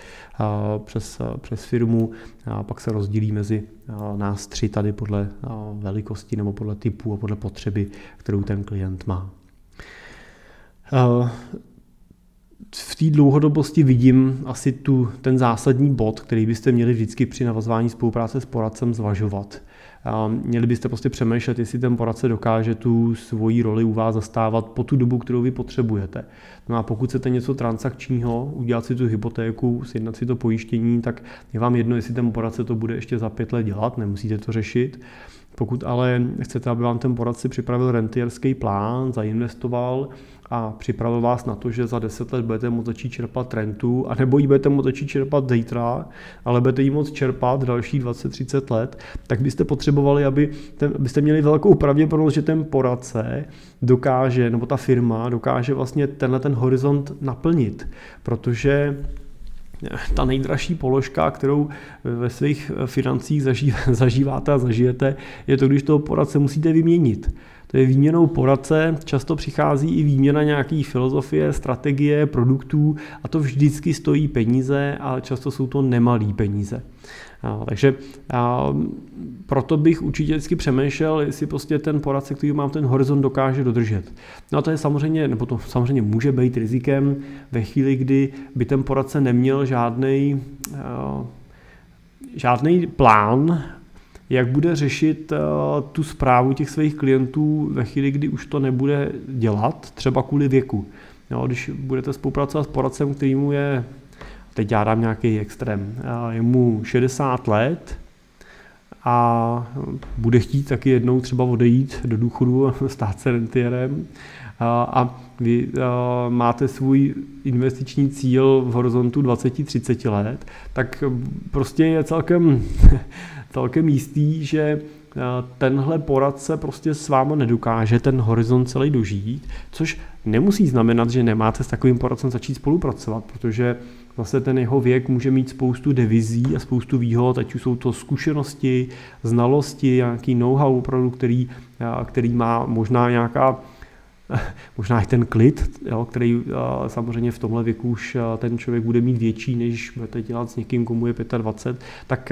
přes, přes firmu a pak se rozdělí mezi nás tři tady podle velikosti nebo podle typu a podle potřeby, kterou ten klient má. V té dlouhodobosti vidím asi tu, ten zásadní bod, který byste měli vždycky při navazování spolupráce s poradcem zvažovat. Měli byste prostě přemýšlet, jestli ten poradce dokáže tu svoji roli u vás zastávat po tu dobu, kterou vy potřebujete. No a pokud chcete něco transakčního, udělat si tu hypotéku, sjednat si to pojištění, tak je vám jedno, jestli ten poradce to bude ještě za pět let dělat, nemusíte to řešit. Pokud ale chcete, aby vám ten poradce připravil rentierský plán, zainvestoval, a připravil vás na to, že za 10 let budete moct začít čerpat rentu, a nebo ji budete moct začít čerpat zítra, ale budete ji moct čerpat další 20-30 let, tak byste potřebovali, aby ten, byste měli velkou pravděpodobnost, že ten poradce dokáže, nebo ta firma dokáže vlastně tenhle ten horizont naplnit, protože ta nejdražší položka, kterou ve svých financích [LAUGHS] zažíváte a zažijete, je to, když toho poradce musíte vyměnit to je výměnou poradce, často přichází i výměna nějaký filozofie, strategie, produktů a to vždycky stojí peníze a často jsou to nemalý peníze. Takže a, proto bych určitě vždycky přemýšlel, jestli prostě ten poradce, který mám ten horizont, dokáže dodržet. No a to je samozřejmě, nebo to samozřejmě může být rizikem ve chvíli, kdy by ten poradce neměl žádný žádný plán jak bude řešit tu zprávu těch svých klientů ve chvíli, kdy už to nebude dělat, třeba kvůli věku. Jo, když budete spolupracovat s poradcem, který mu je, teď já dám nějaký extrém, je mu 60 let a bude chtít taky jednou třeba odejít do důchodu a [LAUGHS] stát se rentierem. A vy máte svůj investiční cíl v horizontu 20-30 let, tak prostě je celkem [LAUGHS] celkem jistý, že tenhle poradce prostě s váma nedokáže ten horizont celý dožít, což nemusí znamenat, že nemáte s takovým poradcem začít spolupracovat, protože zase ten jeho věk může mít spoustu devizí a spoustu výhod, ať už jsou to zkušenosti, znalosti, nějaký know-how opravdu, který, který má možná nějaká [LAUGHS] možná i ten klid, jo, který samozřejmě v tomhle věku už ten člověk bude mít větší, než budete dělat s někým, komu je 25, tak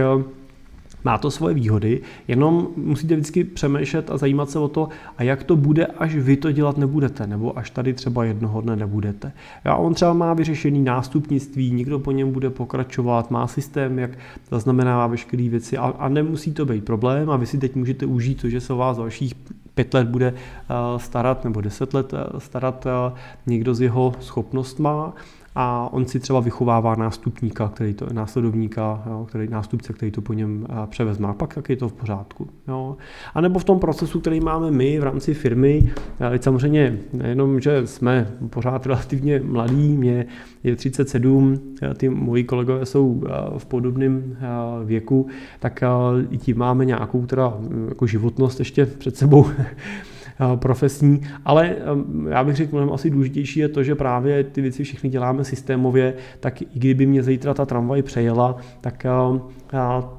má to svoje výhody, jenom musíte vždycky přemýšlet a zajímat se o to, a jak to bude, až vy to dělat nebudete, nebo až tady třeba jednoho dne nebudete. A on třeba má vyřešený nástupnictví, někdo po něm bude pokračovat, má systém, jak zaznamenává veškeré věci a, a nemusí to být problém a vy si teď můžete užít to, že se o vás dalších pět let bude eh, starat nebo deset let eh, starat eh, někdo z jeho schopnostma a on si třeba vychovává nástupníka, který to, následovníka, jo, který, nástupce, který to po něm převezme. A pak tak je to v pořádku. Jo. A nebo v tom procesu, který máme my v rámci firmy, samozřejmě nejenom, že jsme pořád relativně mladí, mě je 37, ty moji kolegové jsou v podobném věku, tak i tím máme nějakou teda jako životnost ještě před sebou Eh, [LAUGHS] profesní, ale eh, já bych řekl, mnohem asi důležitější je to, že právě ty věci všechny děláme systémově, tak i kdyby mě zítra ta tramvaj přejela, tak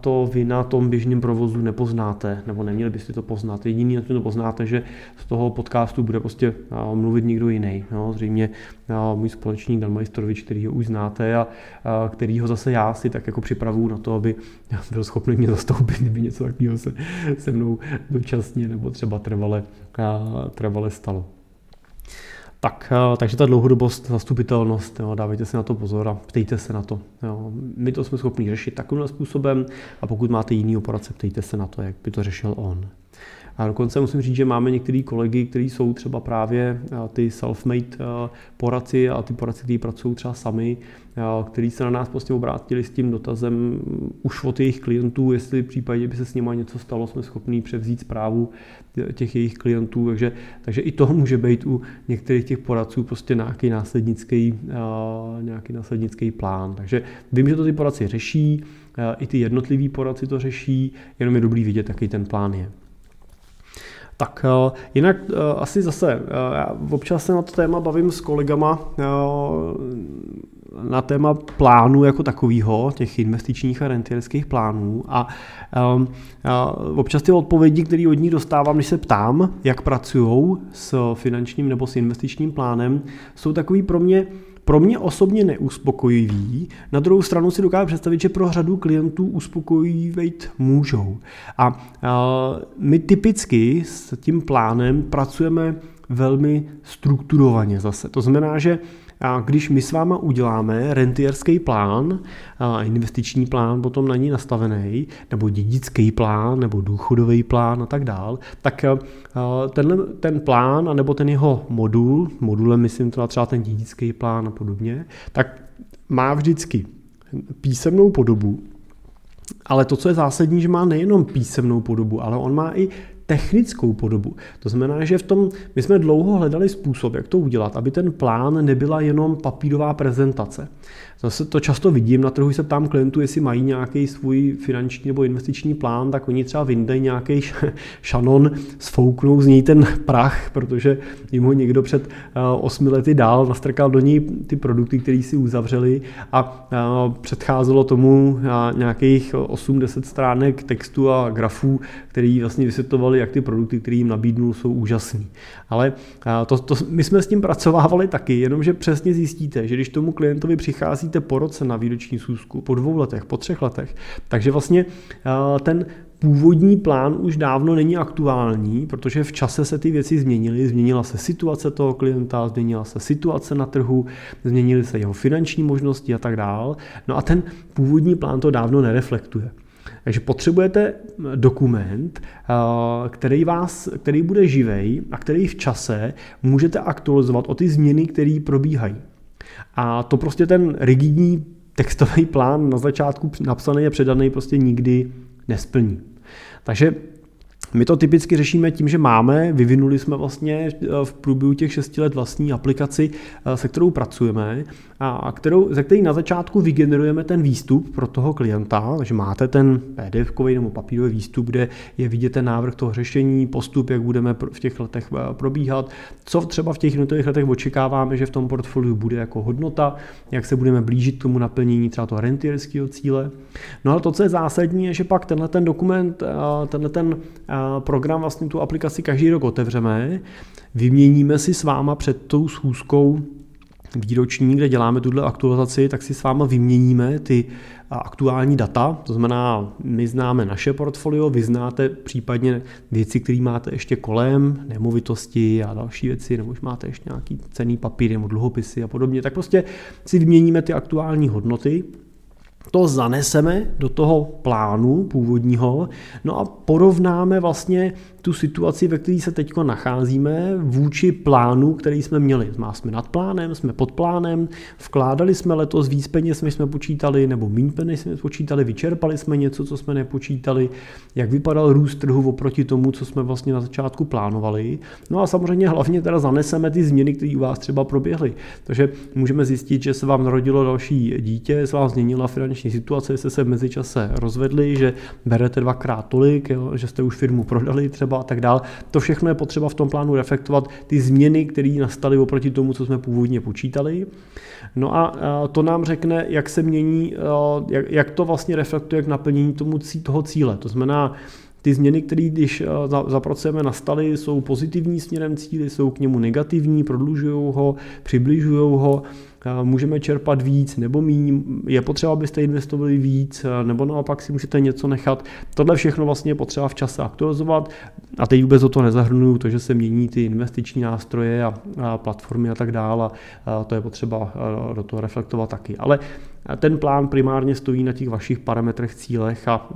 to vy na tom běžném provozu nepoznáte, nebo neměli byste to poznat. Jediný, na to poznáte, že z toho podcastu bude prostě mluvit někdo jiný. No, zřejmě můj společník Dan Majstorovič, který ho už znáte a, který ho zase já si tak jako připravuju na to, aby [LAUGHS] byl schopný mě zastoupit, kdyby něco takového se, se mnou dočasně nebo třeba trvale, trvale stalo. Tak, takže ta dlouhodobost, zastupitelnost, jo, dávejte si na to pozor a ptejte se na to. Jo. My to jsme schopni řešit takovým způsobem a pokud máte jiný poradce, ptejte se na to, jak by to řešil on. A dokonce musím říct, že máme některé kolegy, kteří jsou třeba právě ty self-made poradci a ty poradci, kteří pracují třeba sami, který se na nás prostě obrátili s tím dotazem už od jejich klientů, jestli v případě by se s nimi něco stalo, jsme schopni převzít zprávu těch jejich klientů, takže, takže i toho může být u některých těch poradců prostě nějaký následnický, nějaký následnický plán. Takže vím, že to ty poradci řeší, i ty jednotliví poradci to řeší, jenom je dobrý vidět, jaký ten plán je. Tak jinak asi zase, já občas se na to téma bavím s kolegama na téma plánu jako takového, těch investičních a rentierských plánů a, a občas ty odpovědi, které od ní dostávám, když se ptám, jak pracují s finančním nebo s investičním plánem, jsou takový pro mě pro mě osobně neuspokojivý, na druhou stranu si dokážu představit, že pro řadu klientů uspokojivit můžou. A, my typicky s tím plánem pracujeme velmi strukturovaně zase. To znamená, že když my s váma uděláme rentierský plán, investiční plán potom na ní nastavený, nebo dědický plán, nebo důchodový plán a tak dál, tak tenhle, ten plán, nebo ten jeho modul, modulem myslím to třeba ten dědický plán a podobně, tak má vždycky písemnou podobu, ale to, co je zásadní, že má nejenom písemnou podobu, ale on má i technickou podobu. To znamená, že v tom my jsme dlouho hledali způsob, jak to udělat, aby ten plán nebyla jenom papírová prezentace. Zase to často vidím, na trhu se ptám klientů, jestli mají nějaký svůj finanční nebo investiční plán, tak oni třeba vyndají nějaký šanon, sfouknou z něj ten prach, protože jim ho někdo před eh, osmi lety dál, nastrkal do ní ty produkty, které si uzavřeli a eh, předcházelo tomu eh, nějakých 8-10 stránek textu a grafů, který vlastně vysvětlovali, jak ty produkty, které jim nabídnul, jsou úžasný. Ale to, to, my jsme s tím pracovávali taky, jenomže přesně zjistíte, že když tomu klientovi přichází vracíte po roce na výroční schůzku, po dvou letech, po třech letech. Takže vlastně ten původní plán už dávno není aktuální, protože v čase se ty věci změnily, změnila se situace toho klienta, změnila se situace na trhu, změnily se jeho finanční možnosti a tak dál. No a ten původní plán to dávno nereflektuje. Takže potřebujete dokument, eh, který, vás, který bude živej a který v čase můžete aktualizovat o ty změny, které probíhají. A to prostě ten rigidní textový plán na začátku napsaný a předaný prostě nikdy nesplní. Takže my to typicky řešíme tím, že máme, vyvinuli jsme vlastně eh, v průběhu těch 6 let vlastní aplikaci, eh, se kterou pracujeme a kterou, ze který na začátku vygenerujeme ten výstup pro toho klienta, takže máte ten pdf nebo papírový výstup, kde je vidět ten návrh toho řešení, postup, jak budeme v těch letech eh, probíhat, co třeba v těch jednotlivých letech očekáváme, že v tom portfoliu bude jako hodnota, jak se budeme blížit k tomu naplnění třeba toho rentierského cíle. No ale to, co je zásadní, je, že pak tenhle ten dokument, tenhle ten program, vlastně tu aplikaci každý rok otevřeme, vyměníme si s váma před tou schůzkou výroční, kde děláme tuhle aktualizaci, tak si s váma vyměníme ty aktuální data, to znamená, my známe naše portfolio, vy znáte případně věci, které máte ještě kolem, nemovitosti a další věci, nebo už máte ještě nějaký cený papír nebo dluhopisy a podobně, tak prostě si vyměníme ty aktuální hodnoty to zaneseme do toho plánu původního, no a porovnáme vlastně tu situaci, ve které se teď nacházíme, vůči plánu, který jsme měli. Jsme nad plánem, jsme pod plánem, vkládali jsme letos víc peněz, než jsme počítali, nebo méně peněz jsme počítali, vyčerpali jsme něco, co jsme nepočítali, jak vypadal růst trhu oproti tomu, co jsme vlastně na začátku plánovali. No a samozřejmě hlavně teda zaneseme ty změny, které u vás třeba proběhly. Takže můžeme zjistit, že se vám narodilo další dítě, se vám změnila finanční situace, jste se v mezičase rozvedli, že berete dvakrát tolik, jo, že jste už firmu prodali třeba třeba a tak dál. To všechno je potřeba v tom plánu reflektovat, ty změny, které nastaly oproti tomu, co jsme původně počítali. No a to nám řekne, jak se mění, jak to vlastně reflektuje k naplnění tomu, toho cíle. To znamená, ty změny, které když zapracujeme nastaly, jsou pozitivní směrem cíly, jsou k němu negativní, prodlužují ho, přibližují ho, můžeme čerpat víc nebo méně, je potřeba, abyste investovali víc, nebo naopak si můžete něco nechat. Tohle všechno vlastně je potřeba v čase aktualizovat a teď vůbec o to nezahrnuju, to, že se mění ty investiční nástroje a, platformy a tak dále to je potřeba do toho reflektovat taky. Ale ten plán primárně stojí na těch vašich parametrech, cílech a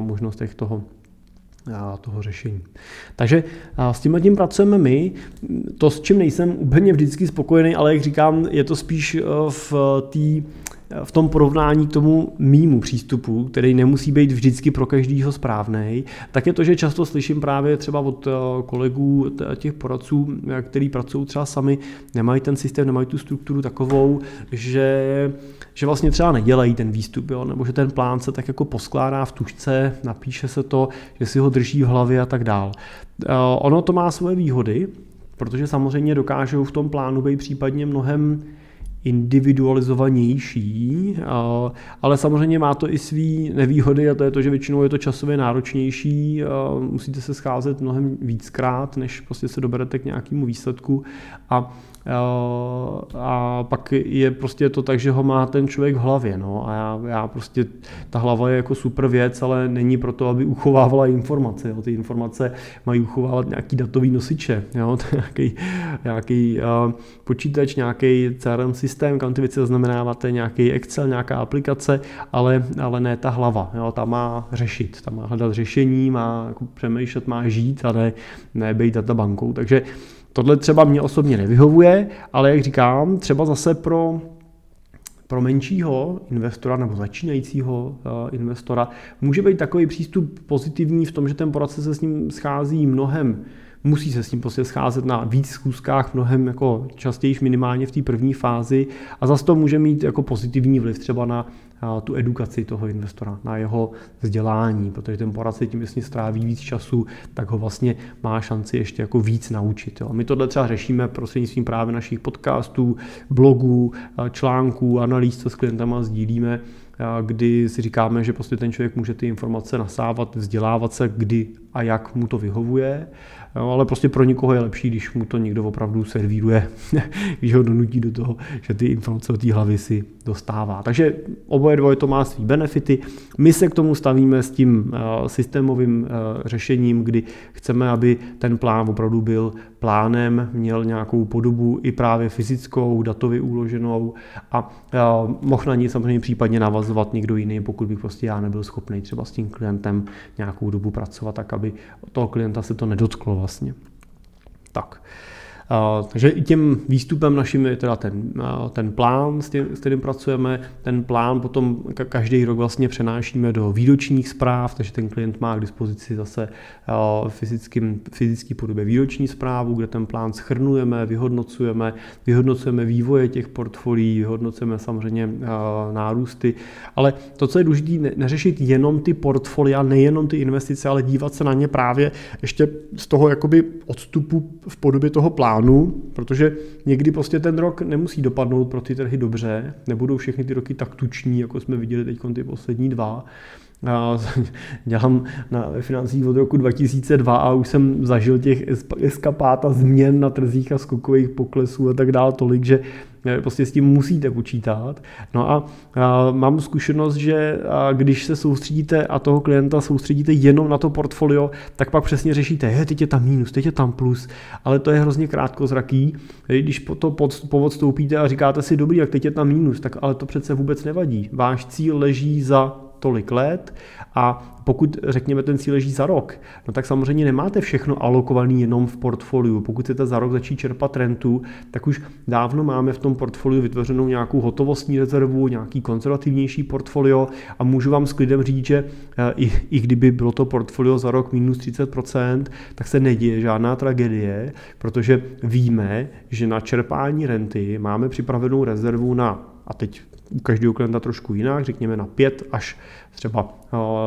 možnostech toho toho řešení. Takže s tím tím pracujeme my. To, s čím nejsem úplně vždycky spokojený, ale jak říkám, je to spíš e, v té v tom porovnání k tomu mýmu přístupu, který nemusí být vždycky pro každýho správný, tak je to, že často slyším právě třeba od e, kolegů těch poradců, e, který pracují třeba sami, nemají ten systém, nemají tu strukturu takovou, že že vlastně třeba nedělají ten výstup, jo, nebo že ten plán se tak jako poskládá v tušce, napíše se to, že si ho drží v hlavě a tak dál. Eh, ono to má svoje výhody, protože samozřejmě dokážou v tom plánu být případně mnohem individualizovanější, ale samozřejmě má to i své nevýhody a to je to, že většinou je to časově náročnější, musíte se scházet mnohem víckrát, než prostě se doberete k nějakému výsledku a a pak je prostě to tak, že ho má ten člověk v hlavě. No. A já, já prostě, ta hlava je jako super věc, ale není proto, aby uchovávala informace. Jo. Ty informace mají uchovávat nějaký datový nosiče, jo. [LAUGHS] Nějaký, nějaký uh, počítač, nějaký CRM systém, kam ty věci zaznamenáváte, nějaký Excel, nějaká aplikace, ale, ale ne ta hlava. Jo. Ta má řešit, ta má hledat řešení, má jako přemýšlet, má žít a ne, ne být databankou. Takže Tohle třeba mě osobně nevyhovuje, ale jak říkám, třeba zase pro pro menšího investora nebo začínajícího uh, investora může být takový přístup pozitivní v tom, že ten poradce se s ním schází mnohem musí se s ním prostě scházet na víc schůzkách, mnohem jako častěji minimálně v té první fázi a zase to může mít jako pozitivní vliv třeba na tu edukaci toho investora, na jeho vzdělání, protože ten poradce tím, jestli stráví víc času, tak ho vlastně má šanci ještě jako víc naučit. Jo. My tohle třeba řešíme prostřednictvím právě našich podcastů, blogů, článků, analýz, co s klientama sdílíme, kdy si říkáme, že prostě ten člověk může ty informace nasávat, vzdělávat se, kdy a jak mu to vyhovuje, ale prostě pro někoho je lepší, když mu to někdo opravdu servíruje, [LAUGHS] když ho donutí do toho, že ty informace od té hlavy si dostává. Takže oboje dvoje to má svý benefity. My se k tomu stavíme s tím eh, systémovým eh, řešením, kdy chceme, aby ten plán opravdu byl plánem, měl nějakou podobu i právě fyzickou, datově uloženou a eh, mohl na ní samozřejmě případně navazovat někdo jiný, pokud bych prostě já nebyl schopný třeba s tím klientem nějakou dobu pracovat, tak aby toho klienta se to nedotklo vlastně. Tak. Takže i tím výstupem naším je teda ten, ten plán, s, tím, s kterým pracujeme. Ten plán potom každý rok vlastně přenášíme do výročních zpráv, takže ten klient má k dispozici zase fyzickým, fyzický podobě výroční zprávu, kde ten plán schrnujeme, vyhodnocujeme, vyhodnocujeme vývoje těch portfolií, vyhodnocujeme samozřejmě nárůsty. Ale to, co je důležité, neřešit jenom ty portfolia, nejenom ty investice, ale dívat se na ně právě ještě z toho jakoby odstupu v podobě toho plánu plánu, protože někdy prostě ten rok nemusí dopadnout pro ty trhy dobře, nebudou všechny ty roky tak tuční, jako jsme viděli teď ty poslední dva. [LAUGHS] Dělám na financích od roku 2002 a už jsem zažil těch eskapát a změn na trzích a skokových poklesů a tak dále tolik, že prostě s tím musíte počítat. No a, mám zkušenost, že když se soustředíte a toho klienta soustředíte jenom na to portfolio, tak pak přesně řešíte, je, teď je tam minus, teď je tam plus, ale to je hrozně krátkozraký. Když po to povod stoupíte a říkáte si, dobrý, jak teď je tam minus, tak ale to přece vůbec nevadí. Váš cíl leží za tolik let a pokud řekněme ten cíl leží za rok, no tak samozřejmě nemáte všechno alokované jenom v portfoliu. Pokud chcete za rok začít čerpat rentu, tak už dávno máme v tom portfoliu vytvořenou nějakou hotovostní rezervu, nějaký konzervativnější portfolio a můžu vám s klidem říct, že eh, i, i kdyby bylo to portfolio za rok minus 30%, tak se neděje žádná tragédie, protože víme, že na čerpání renty máme připravenou rezervu na a teď u každého klienta trošku jinak, řekněme na 5 až třeba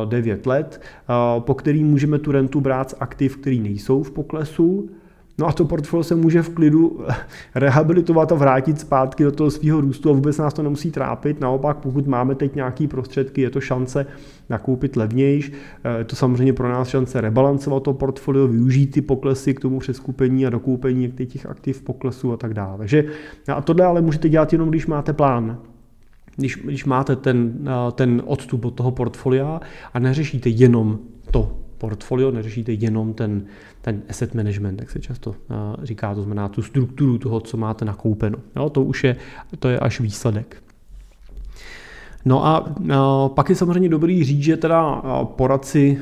9 eh, let, eh, po který můžeme tu rentu brát z aktiv, který nejsou v poklesu, No a to portfolio se může v klidu [LAUGHS] rehabilitovat a vrátit zpátky do toho svého růstu a vůbec nás to nemusí trápit. Naopak, pokud máme teď nějaký prostředky, je to šance nakoupit levnějš. Eh, je to samozřejmě pro nás šance rebalancovat to portfolio, využít ty poklesy k tomu přeskupení a dokoupení těch aktiv poklesu a tak dále. Takže a tohle ale můžete dělat jenom, když máte plán když, když máte ten, eh, ten odstup od toho portfolia a neřešíte jenom to portfolio, neřešíte jenom ten, ten asset management, jak se často eh, říká, to znamená tu strukturu toho, co máte nakoupeno. Jo, to už je, to je až výsledek. No a, a pak je samozřejmě dobrý říct, že teda poradci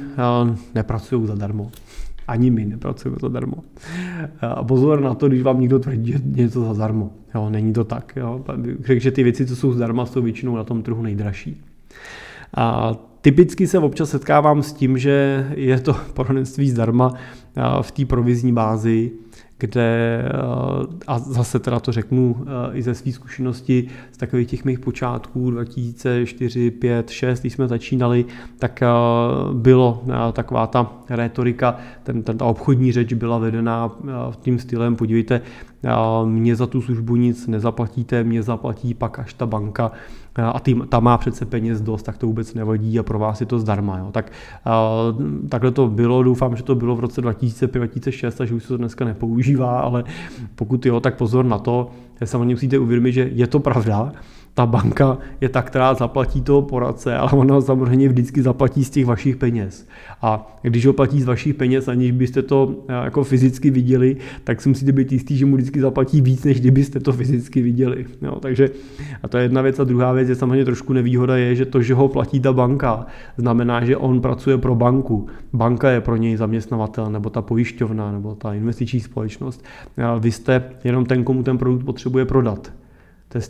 nepracují zadarmo. Ani my nepracujeme zadarmo. A pozor na to, když vám někdo tvrdí, že něco zadarmo. Jo, není to tak. Jo. Řekl, že ty věci, co jsou zdarma, jsou většinou na tom trhu nejdražší. A typicky se občas setkávám s tím, že je to poradenství zdarma v té provizní bázi, kde, eh, a zase teda to řeknu eh, i ze své zkušenosti z takových těch mých počátků 2004, 5, 6, když jsme začínali, tak eh, bylo taková ta retorika, ten, ten, ta obchodní řeč byla vedená tím stylem, podívejte, mě za tu službu nic nezaplatíte, mě zaplatí pak až ta banka a tým, ta má přece peněz dost, tak to vůbec nevadí a pro vás je to zdarma. Jo. Tak takhle to bylo, doufám, že to bylo v roce 2005-2006 takže už se to dneska nepoužívá, ale pokud jo, tak pozor na to, samozřejmě musíte uvědomit, že je to pravda, ta banka je ta, která zaplatí toho poradce, ale ona samozřejmě vždycky zaplatí z těch vašich peněz. A když ho platí z vašich peněz, aniž byste to eh, jako fyzicky viděli, tak si musíte být jistý, že mu vždycky zaplatí víc, než kdybyste to fyzicky viděli. Jo, takže a to je jedna věc. A druhá věc je samozřejmě trošku nevýhoda je, že to, že ho platí ta banka, znamená, že on pracuje pro banku. Banka je pro něj zaměstnavatel, nebo ta pojišťovna, nebo ta investiční společnost. Vy jste jenom ten, komu ten produkt potřebuje prodat.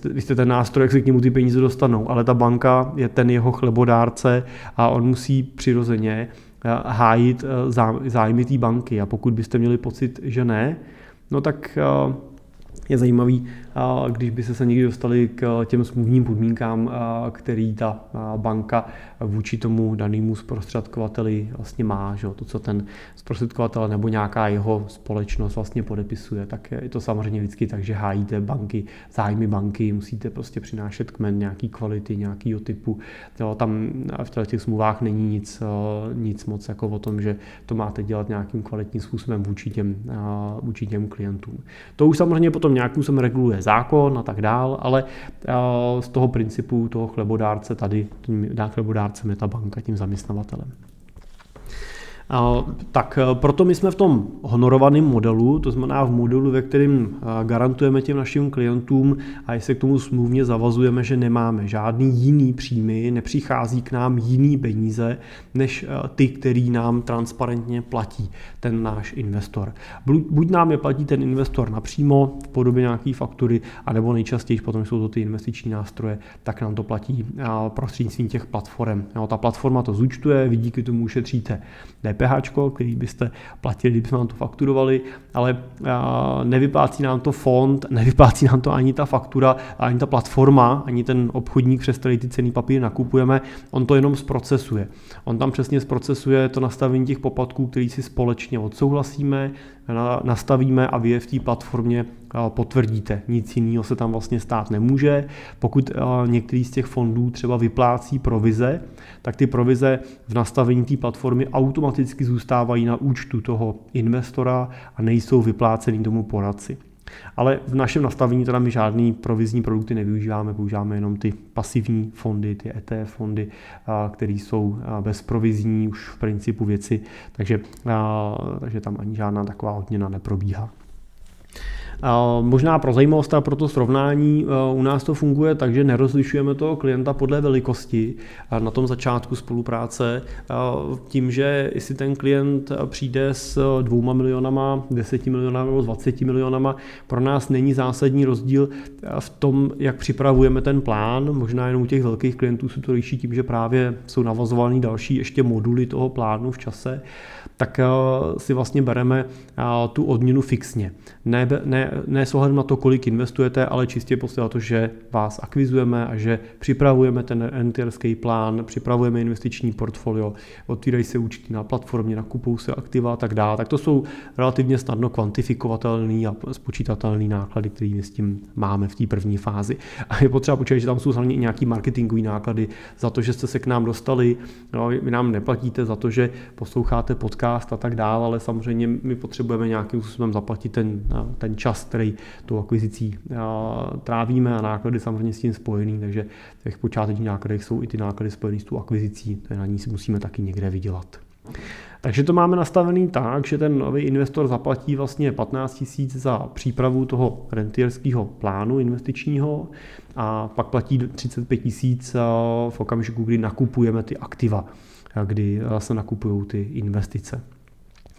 Vy jste ten nástroj, jak se k němu ty peníze dostanou, ale ta banka je ten jeho chlebodárce a on musí přirozeně eh, hájit eh, zájmy té banky. A pokud byste měli pocit, že ne, no tak eh, je zajímavý, když by se se někdy dostali k těm smluvním podmínkám, který ta banka vůči tomu danému zprostředkovateli vlastně má, že? to, co ten zprostředkovatel nebo nějaká jeho společnost vlastně podepisuje, tak je to samozřejmě vždycky tak, že hájíte banky, zájmy banky, musíte prostě přinášet kmen nějaký kvality, nějakého typu. Jo, tam v těch smluvách není nic, nic moc jako o tom, že to máte dělat nějakým kvalitním způsobem vůči těm, vůči těm klientům. To už samozřejmě potom nějakým způsobem reguluje zákon a tak dál, ale z toho principu toho chlebodárce tady, dá chlebodárcem je ta banka tím zaměstnavatelem. Tak e, proto my jsme v tom honorovaném modelu, to znamená v modelu, ve kterém e, garantujeme těm našim klientům a jestli k tomu smluvně zavazujeme, že nemáme žádný jiný příjmy, nepřichází k nám jiný peníze, než e, ty, který nám transparentně platí ten náš investor. Buď nám je platí ten investor napřímo v podobě nějaké faktury, anebo nejčastěji, potom jsou to ty investiční nástroje, tak nám to platí prostřednictvím těch platform. Ta platforma to zúčtuje, vy díky tomu ušetříte který byste platili, kdybychom vám to fakturovali, ale nevyplácí nám to fond, nevyplácí nám to ani ta faktura, ani ta platforma, ani ten obchodník, přes který ty cený papíry nakupujeme, on to jenom zprocesuje. On tam přesně zprocesuje to nastavení těch poplatků, který si společně odsouhlasíme, nastavíme a vy je v té platformě potvrdíte. Nic jiného se tam vlastně stát nemůže. Pokud některý z těch fondů třeba vyplácí provize, tak ty provize v nastavení té platformy automaticky zůstávají na účtu toho investora a nejsou vyplácený tomu poradci. Ale v našem nastavení teda my žádný provizní produkty nevyužíváme, používáme jenom ty pasivní fondy, ty ETF fondy, které jsou bezprovizní už v principu věci, takže, takže tam ani žádná taková odměna neprobíhá. Možná pro zajímavost a pro to srovnání, e, u nás to funguje tak, že nerozlišujeme toho klienta podle velikosti na tom začátku spolupráce tím, že jestli ten klient přijde s dvouma milionama, deseti milionama nebo 20 milionama, pro nás není zásadní rozdíl v tom, jak připravujeme ten plán. Možná jenom u těch velkých klientů se to liší tím, že právě jsou navazovány další ještě moduly toho plánu v čase tak eh, si vlastně bereme eh, tu odměnu fixně. Ne, ne, ne s ohledem na to, kolik investujete, ale čistě prostě na to, že vás akvizujeme a že připravujeme ten entierský plán, připravujeme investiční portfolio, otvírají se účty na platformě, nakupují se aktiva a tak dále. Tak to jsou relativně snadno kvantifikovatelné a spočítatelné náklady, které s tím máme v té první fázi. A je potřeba počítat, že tam jsou hlavně i nějaký marketingové náklady za to, že jste se k nám dostali. No, vy nám neplatíte za to, že posloucháte podcast podcast a tak dále, ale samozřejmě my potřebujeme nějakým způsobem zaplatit ten, ten čas, který tou akvizicí trávíme a náklady samozřejmě s tím spojený, takže v těch počátečních nákladech jsou i ty náklady spojené s tou akvizicí, to na ní si musíme taky někde vydělat. Takže to máme nastavený tak, že ten nový investor zaplatí vlastně 15 000 za přípravu toho rentierského plánu investičního a pak platí 35 000 v okamžiku, kdy nakupujeme ty aktiva, kdy se nakupují ty investice.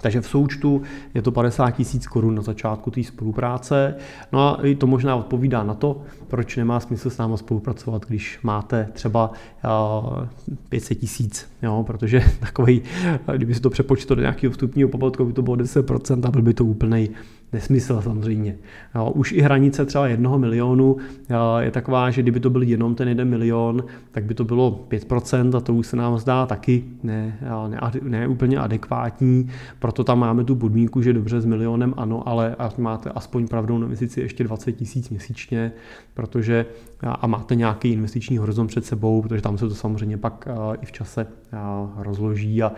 Takže v součtu je to 50 tisíc korun na začátku té spolupráce. No a to možná odpovídá na to, proč nemá smysl s námi spolupracovat, když máte třeba 500 tisíc, protože [LAUGHS] takový, kdyby se to přepočto do nějakého vstupního poplatku, by to bylo 10% a byl by to úplný nesmysl samozřejmě. Už i hranice třeba jednoho milionu je taková, že kdyby to byl jenom ten jeden milion, tak by to bylo 5% a to už se nám zdá taky ne, ne, ne úplně adekvátní, proto tam máme tu podmínku, že dobře s milionem ano, ale máte aspoň pravdou na investici ještě 20 tisíc měsíčně, protože a máte nějaký investiční horizont před sebou, protože tam se to samozřejmě pak i v čase rozloží a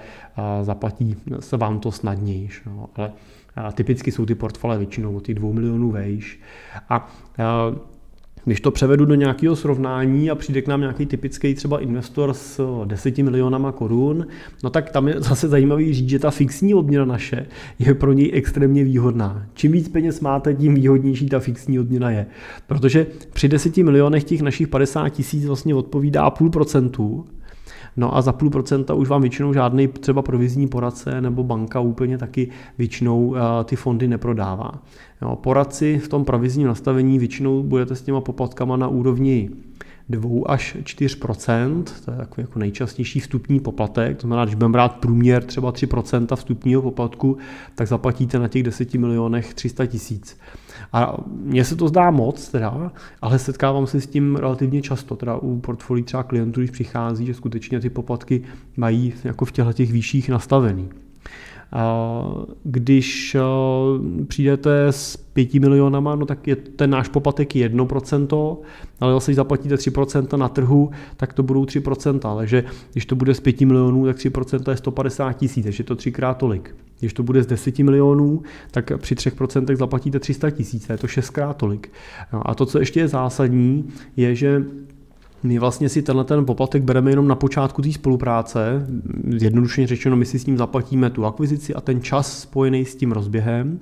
zaplatí se vám to snadněji. No, ale a typicky jsou ty portfolie většinou od těch 2 milionů vejš. A když to převedu do nějakého srovnání a přijde k nám nějaký typický třeba investor s 10 milionama korun, no tak tam je zase zajímavý říct, že ta fixní odměna naše je pro něj extrémně výhodná. Čím víc peněz máte, tím výhodnější ta fixní odměna je. Protože při 10 milionech těch našich 50 tisíc vlastně odpovídá půl procentu, No a za půl procenta už vám většinou žádný třeba provizní poradce nebo banka úplně taky většinou eh, ty fondy neprodává. Jo, poradci v tom provizním nastavení většinou budete s těma poplatkama na úrovni 2 až 4% to je takový jako nejčastější vstupní poplatek, to znamená, když budeme brát průměr třeba 3% vstupního poplatku, tak zaplatíte na těch 10 milionech 300 tisíc. A mně se to zdá moc, teda, ale setkávám se s tím relativně často, teda u portfolií třeba klientů, když přichází, že skutečně ty poplatky mají jako v těchto těch výšších nastavený. Když přijdete s 5 milionama, no tak je ten náš poplatek 1%, ale zase když zaplatíte 3% na trhu, tak to budou 3%, takže když to bude z 5 milionů, tak 3% je 150 tisíc, takže je to třikrát tolik. Když to bude z 10 milionů, tak při 3% zaplatíte 300 tisíc, je to šestkrát tolik. No a to, co ještě je zásadní, je, že my vlastně si tenhle ten poplatek bereme jenom na počátku té spolupráce. Jednoduše řečeno, my si s ním zaplatíme tu akvizici a ten čas spojený s tím rozběhem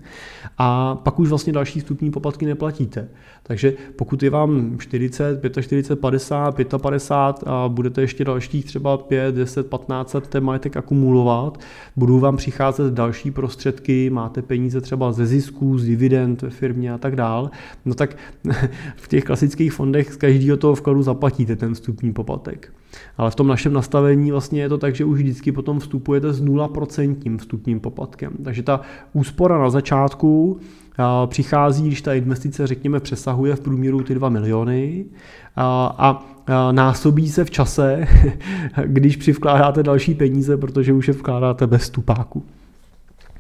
a pak už vlastně další vstupní poplatky neplatíte. Takže pokud je vám 40, 45, 50, 55 a budete ještě dalších třeba 5, 10, 15 let ten majetek akumulovat, budou vám přicházet další prostředky, máte peníze třeba ze zisků, z dividend ve firmě a tak dál, no tak [LAUGHS] v těch klasických fondech z každého toho vkladu zaplatíte ten vstupní poplatek. Ale v tom našem nastavení vlastně je to tak, že už vždycky potom vstupujete s 0% vstupním poplatkem. Takže ta úspora na začátku přichází, když ta investice, řekněme, přesahuje v průměru ty 2 miliony a, a násobí se v čase, [LAUGHS] když přivkládáte další peníze, protože už je vkládáte bez stupáku.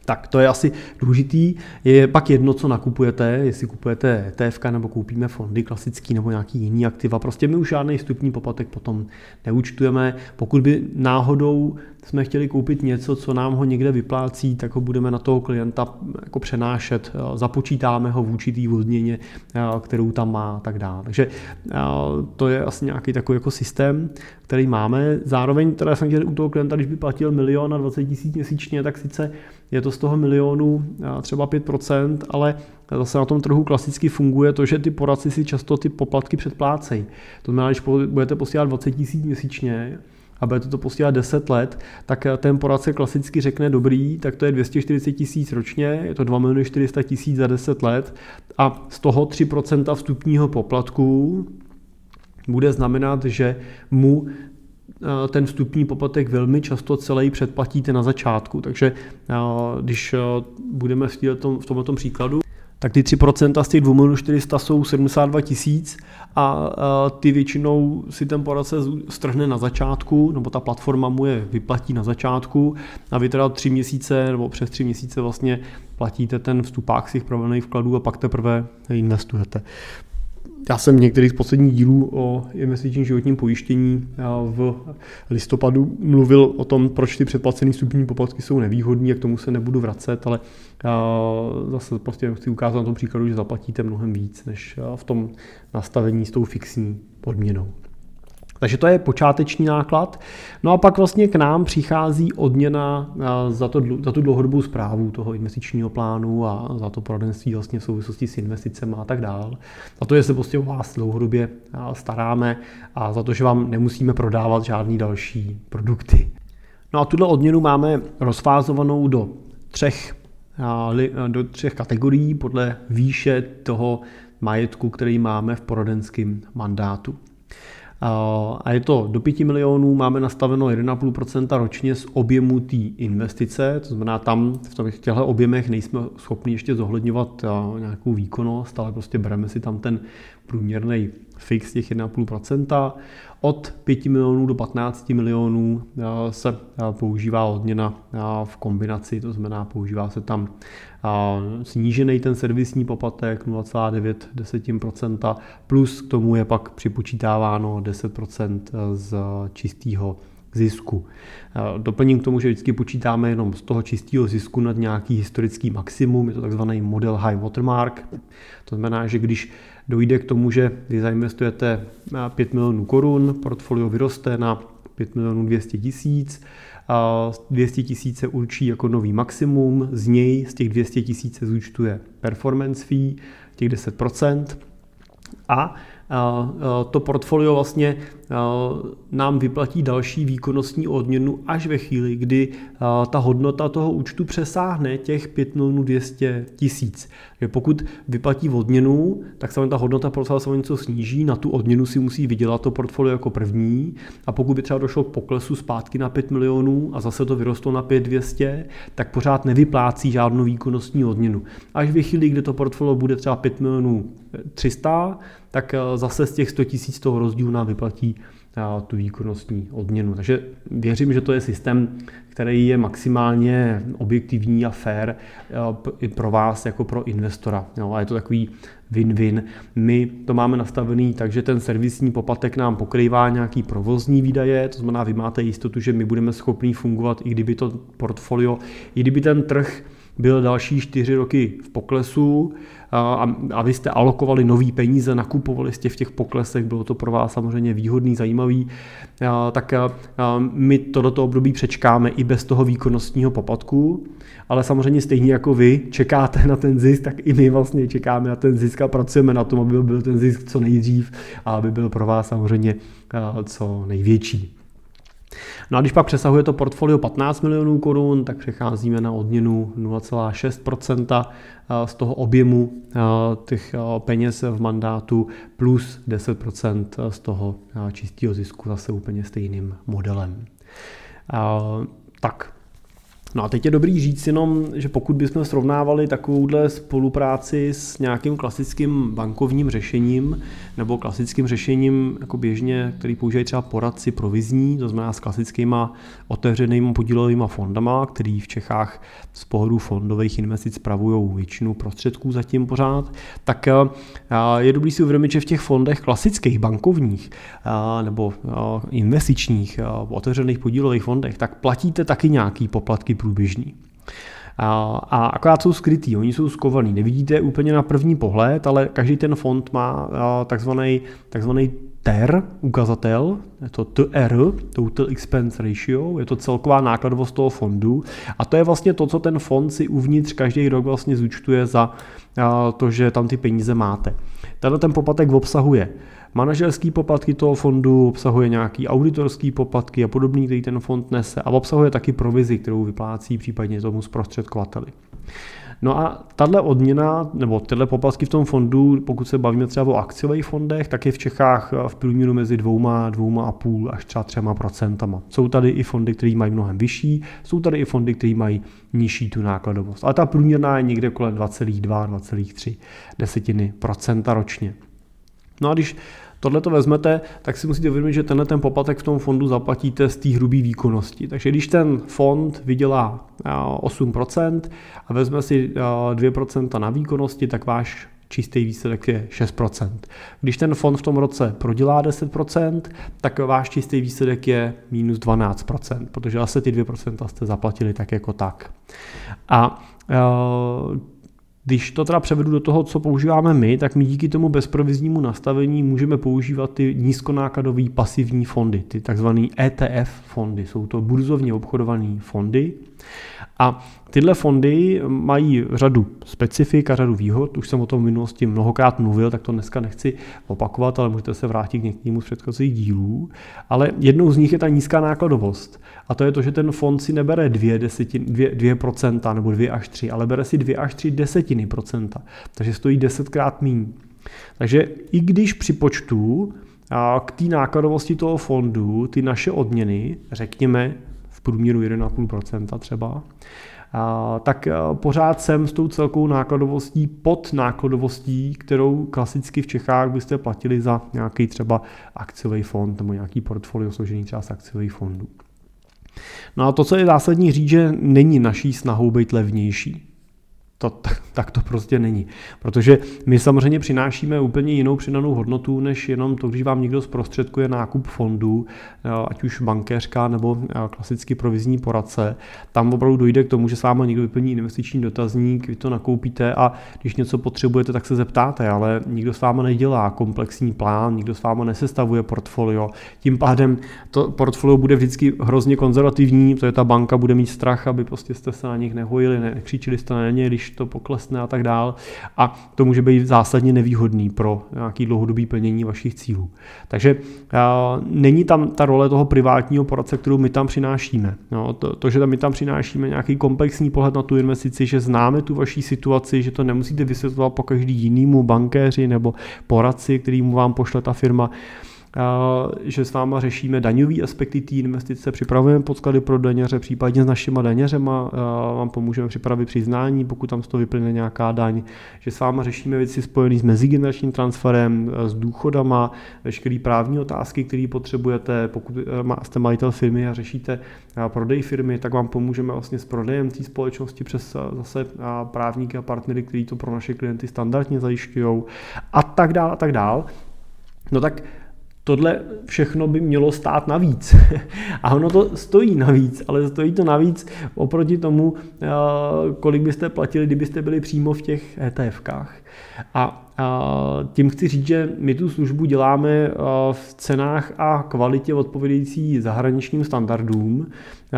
Tak to je asi důležitý. Je pak jedno, co nakupujete, jestli kupujete ETF nebo koupíme fondy klasický nebo nějaký jiný aktiva. Prostě my už žádný vstupní poplatek potom neúčtujeme. Pokud by náhodou jsme chtěli koupit něco, co nám ho někde vyplácí, tak ho budeme na toho klienta jako přenášet, započítáme ho v určitý odměně, kterou tam má a tak dále. Takže to je asi nějaký takový jako systém, který máme. Zároveň teda jsem chtěl u toho klienta, když by platil milion a 20 tisíc měsíčně, tak sice je to z toho milionu třeba 5%, ale zase na tom trhu klasicky funguje to, že ty poradci si často ty poplatky předplácejí. To znamená, když budete posílat 20 tisíc měsíčně, a budete to posílat 10 let, tak ten poradce klasicky řekne dobrý, tak to je 240 tisíc ročně, je to 2 miliony 400 tisíc za 10 let a z toho 3% vstupního poplatku bude znamenat, že mu eh, ten vstupní poplatek velmi často celý předplatíte na začátku. Takže eh, když eh, budeme v tomto příkladu, tak ty 3% z těch 2 400 jsou 72 tisíc a, ty většinou si ten poradce strhne na začátku, nebo ta platforma mu je vyplatí na začátku a vy teda tři měsíce nebo přes tři měsíce vlastně platíte ten vstupák z těch provedených vkladů a pak teprve investujete. Já jsem v některých z posledních dílů o investičním životním pojištění v listopadu mluvil o tom, proč ty předplacené vstupní poplatky jsou nevýhodní, a k tomu se nebudu vracet, ale zase prostě chci ukázat na tom příkladu, že zaplatíte mnohem víc, než v tom nastavení s tou fixní podměnou. Takže to je počáteční náklad. No a pak vlastně k nám přichází odměna za, to, za tu dlouhodobou zprávu toho investičního plánu a za to poradenství vlastně v souvislosti s investicemi a tak dál. Za to, že se prostě o vás dlouhodobě staráme a za to, že vám nemusíme prodávat žádný další produkty. No a tuhle odměnu máme rozfázovanou do třech, do třech kategorií podle výše toho majetku, který máme v poradenském mandátu. A je to do 5 milionů, máme nastaveno 1,5% ročně z objemu té investice, to znamená tam v těchto objemech nejsme schopni ještě zohledňovat nějakou výkonnost, ale prostě bereme si tam ten průměrný fix těch 1,5%. Od 5 milionů do 15 milionů se používá odměna v kombinaci, to znamená používá se tam snížený ten servisní poplatek 0,9% plus k tomu je pak připočítáváno 10% z čistého zisku. Doplním k tomu, že vždycky počítáme jenom z toho čistého zisku nad nějaký historický maximum, je to takzvaný model high watermark. To znamená, že když dojde k tomu, že vy zainvestujete 5 milionů korun, portfolio vyroste na 5 milionů 200 tisíc, 200 tisíc se určí jako nový maximum, z něj z těch 200 tisíc se zúčtuje performance fee, těch 10%, a to portfolio vlastně nám vyplatí další výkonnostní odměnu až ve chvíli, kdy ta hodnota toho účtu přesáhne těch 5 milionů 200 tisíc. Pokud vyplatí odměnu, tak se ta hodnota portfolia se něco sníží, na tu odměnu si musí vydělat to portfolio jako první a pokud by třeba došlo k poklesu zpátky na 5 milionů a zase to vyrostlo na 5 200, tak pořád nevyplácí žádnou výkonnostní odměnu. Až ve chvíli, kdy to portfolio bude třeba 5 milionů 300, tak zase z těch 100 tisíc toho rozdílu nám vyplatí tu výkonnostní odměnu. Takže věřím, že to je systém, který je maximálně objektivní a fair i pro vás jako pro investora. No, a je to takový win-win. My to máme nastavený tak, že ten servisní poplatek nám pokrývá nějaký provozní výdaje, to znamená, vy máte jistotu, že my budeme schopni fungovat, i kdyby to portfolio, i kdyby ten trh byl další čtyři roky v poklesu a, a vy jste alokovali nový peníze, nakupovali jste v těch poklesech, bylo to pro vás samozřejmě výhodný, zajímavý, tak my to do toho období přečkáme i bez toho výkonnostního poplatku, ale samozřejmě stejně jako vy čekáte na ten zisk, tak i my vlastně čekáme na ten zisk a pracujeme na tom, aby byl ten zisk co nejdřív a aby byl pro vás samozřejmě co největší. No a když pak přesahuje to portfolio 15 milionů korun, tak přecházíme na odměnu 0,6% eh, z toho objemu eh, těch eh, peněz v mandátu plus 10% z toho čistého zisku zase úplně stejným modelem. Tak, No a teď je dobrý říct jenom, že pokud bychom srovnávali takovouhle spolupráci s nějakým klasickým bankovním řešením nebo klasickým řešením jako běžně, který používají třeba poradci provizní, to znamená s klasickýma otevřenýma podílovými fondama, který v Čechách z pohledu fondových investic spravují většinu prostředků zatím pořád, tak eh, je dobrý si uvědomit, že v těch fondech klasických bankovních eh, nebo eh, investičních otevřených podílových fondech, tak platíte taky nějaký poplatky průběžný. A, a akorát jsou skrytý, oni jsou skovaný. Nevidíte úplně na první pohled, ale každý ten fond má takzvaný, takzvaný TER ukazatel, je to TR, Total Expense Ratio, je to celková nákladovost toho fondu a to je vlastně to, co ten fond si uvnitř každý rok vlastně zúčtuje za to, že tam ty peníze máte. Tenhle ten poplatek obsahuje manažerský poplatky toho fondu, obsahuje nějaký auditorský poplatky a podobný, který ten fond nese a obsahuje taky provizi, kterou vyplácí případně tomu zprostředkovateli. No a tahle odměna, nebo tyhle poplatky v tom fondu, pokud se bavíme třeba o akciových fondech, tak je v Čechách v průměru mezi dvouma, dvouma a půl až třeba třema procentama. Jsou tady i fondy, které mají mnohem vyšší, jsou tady i fondy, které mají nižší tu nákladovost. Ale ta průměrná je někde kolem 2,2, 2,3 desetiny procenta ročně. No a když tohle to vezmete, tak si musíte uvědomit, že tenhle ten poplatek v tom fondu zaplatíte z té hrubé výkonnosti. Takže když ten fond vydělá 8% a vezme si 2% na výkonnosti, tak váš čistý výsledek je 6%. Když ten fond v tom roce prodělá 10%, tak váš čistý výsledek je minus 12%, protože asi ty 2% jste zaplatili tak jako tak. A Když to teda převedu do toho, co používáme my, tak my díky tomu bezproviznímu nastavení můžeme používat ty nízkonákladové pasivní fondy, ty takzvané ETF fondy. Jsou to burzovně obchodované fondy. A tyhle fondy mají řadu specifik a řadu výhod. Už jsem o tom v minulosti mnohokrát mluvil, tak to dneska nechci opakovat, ale můžete se vrátit k některému z předchozích dílů. Ale jednou z nich je ta nízká nákladovost. A to je to, že ten fond si nebere 2, desetin, 2, 2% nebo 2 až 3, ale bere si 2 až 3 desetiny procenta. Takže stojí desetkrát méně. Takže i když při počtu k té nákladovosti toho fondu ty naše odměny, řekněme průměru 1,5% třeba, tak pořád jsem s tou celkou nákladovostí pod nákladovostí, kterou klasicky v Čechách byste platili za nějaký třeba akciový fond nebo nějaký portfolio složený třeba z akciových fondů. No a to, co je zásadní říct, že není naší snahou být levnější. To, tak, tak to prostě není. Protože my samozřejmě přinášíme úplně jinou přidanou hodnotu, než jenom to, když vám někdo zprostředkuje nákup fondů, ať už bankéřka nebo klasický provizní poradce. Tam opravdu dojde k tomu, že s váma někdo vyplní investiční dotazník, vy to nakoupíte a když něco potřebujete, tak se zeptáte, ale nikdo s váma nedělá komplexní plán, nikdo s váma nesestavuje portfolio. Tím pádem to portfolio bude vždycky hrozně konzervativní, to je ta banka bude mít strach, aby prostě jste se na nich nehojili, nekřičili jste na ně, když to poklesne a tak dál. A to může být zásadně nevýhodný pro nějaký dlouhodobý plnění vašich cílů. Takže není tam ta role toho privátního poradce, kterou my tam přinášíme. No, to, to, že tam my tam přinášíme nějaký komplexní pohled na tu investici, že známe tu vaší situaci, že to nemusíte vysvětlovat po každý jinýmu bankéři nebo poradci, který mu vám pošle ta firma, že s váma řešíme daňové aspekty té investice, připravujeme podklady pro daněře, případně s našima daněřema vám pomůžeme připravit přiznání, pokud tam z toho vyplyne nějaká daň, že s váma řešíme věci spojené s mezigeneračním transferem, s důchodama, veškeré právní otázky, které potřebujete, pokud e, jste majitel firmy a řešíte prodej firmy, tak vám pomůžeme vlastně s prodejem té společnosti přes zase právníky a partnery, kteří to pro naše klienty standardně zajišťují a tak dál a tak dál. No tak tohle všechno by mělo stát navíc. [LAUGHS] A ono to stojí navíc, ale stojí to navíc oproti tomu, eh, kolik byste platili, kdybyste byli přímo v těch ETFkách. A tím chci říct, že my tu službu děláme eh, v cenách a kvalitě odpovědějící zahraničním standardům eh,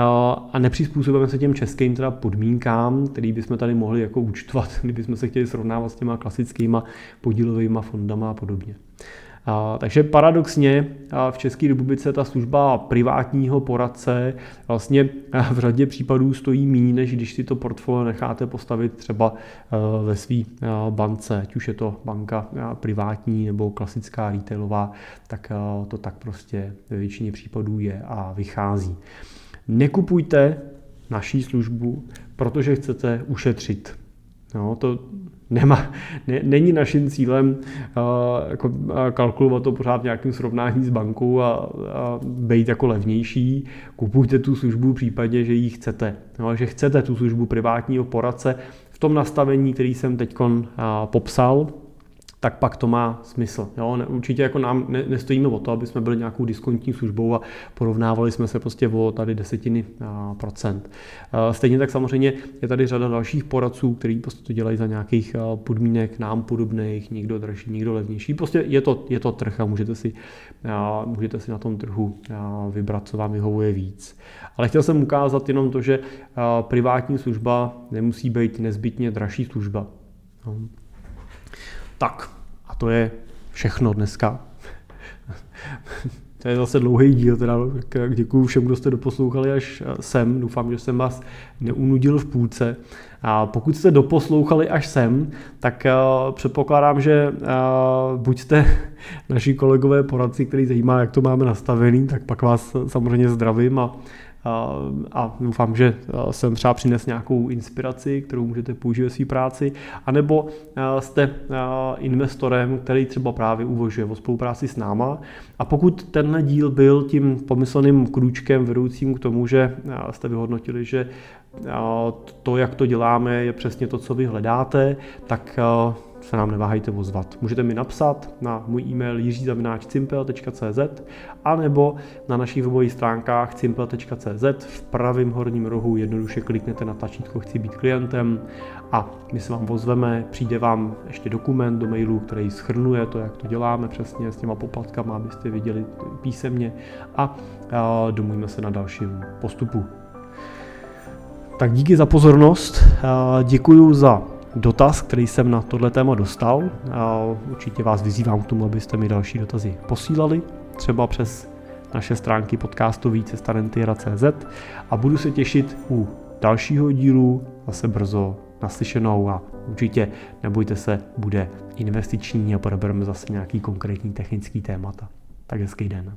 a nepřizpůsobujeme se těm českým teda podmínkám, který bychom tady mohli jako účtovat, [LAUGHS] kdybychom se chtěli srovnávat s těma klasickýma podílovými fondama a podobně. Takže paradoxně v České republice ta služba privátního poradce vlastně v řadě případů stojí méně, než když si to portfolio necháte postavit třeba ve své bance, ať už je to banka privátní nebo klasická retailová, tak to tak prostě ve většině případů je a vychází. Nekupujte naší službu, protože chcete ušetřit. No, to Nemá, ne, není naším cílem uh, jako, uh, kalkulovat to pořád v nějakém srovnání s bankou a, a být jako levnější. Kupujte tu službu v případě, že ji chcete. No, že chcete tu službu privátního poradce v tom nastavení, který jsem teď uh, popsal, tak pak to má smysl. Jo? Ne, určitě jako nám ne, nestojíme o to, aby jsme byli nějakou diskontní službou a porovnávali jsme se prostě o tady desetiny a, procent. A, stejně tak samozřejmě je tady řada dalších poradců, kteří prostě to dělají za nějakých a, podmínek nám podobných, někdo dražší, někdo levnější. Prostě je to, je to trh a můžete si, a, můžete si na tom trhu a, vybrat, co vám vyhovuje víc. Ale chtěl jsem ukázat jenom to, že a, privátní služba nemusí být nezbytně dražší služba. No. Tak, a to je všechno dneska. to je zase dlouhý díl, teda děkuji všem, kdo jste doposlouchali až sem. Doufám, že jsem vás neunudil v půlce. A pokud jste doposlouchali až sem, tak uh, předpokládám, že uh, buď jste naši kolegové poradci, který zajímá, jak to máme nastavený, tak pak vás samozřejmě zdravím a a doufám, že jsem třeba přines nějakou inspiraci, kterou můžete použít ve své práci, anebo jste investorem, který třeba právě uvažuje o spolupráci s náma. A pokud tenhle díl byl tím pomyslným krůčkem vedoucím k tomu, že jste vyhodnotili, že to, jak to děláme, je přesně to, co vy hledáte, tak se nám neváhejte ozvat. Můžete mi napsat na můj e-mail jiřizavináčcimpel.cz anebo na našich webových stránkách cimpel.cz v pravém horním rohu jednoduše kliknete na tlačítko Chci být klientem a my se vám ozveme, přijde vám ještě dokument do mailu, který schrnuje to, jak to děláme přesně s těma poplatkama, abyste viděli písemně a domluvíme se na dalším postupu. Tak díky za pozornost, děkuji za dotaz, který jsem na tohle téma dostal. Určitě vás vyzývám k tomu, abyste mi další dotazy posílali, třeba přes naše stránky podcastu vícestarentyra.cz a budu se těšit u dalšího dílu zase brzo naslyšenou a určitě nebojte se, bude investiční a probereme zase nějaký konkrétní technický témata. Tak hezký den.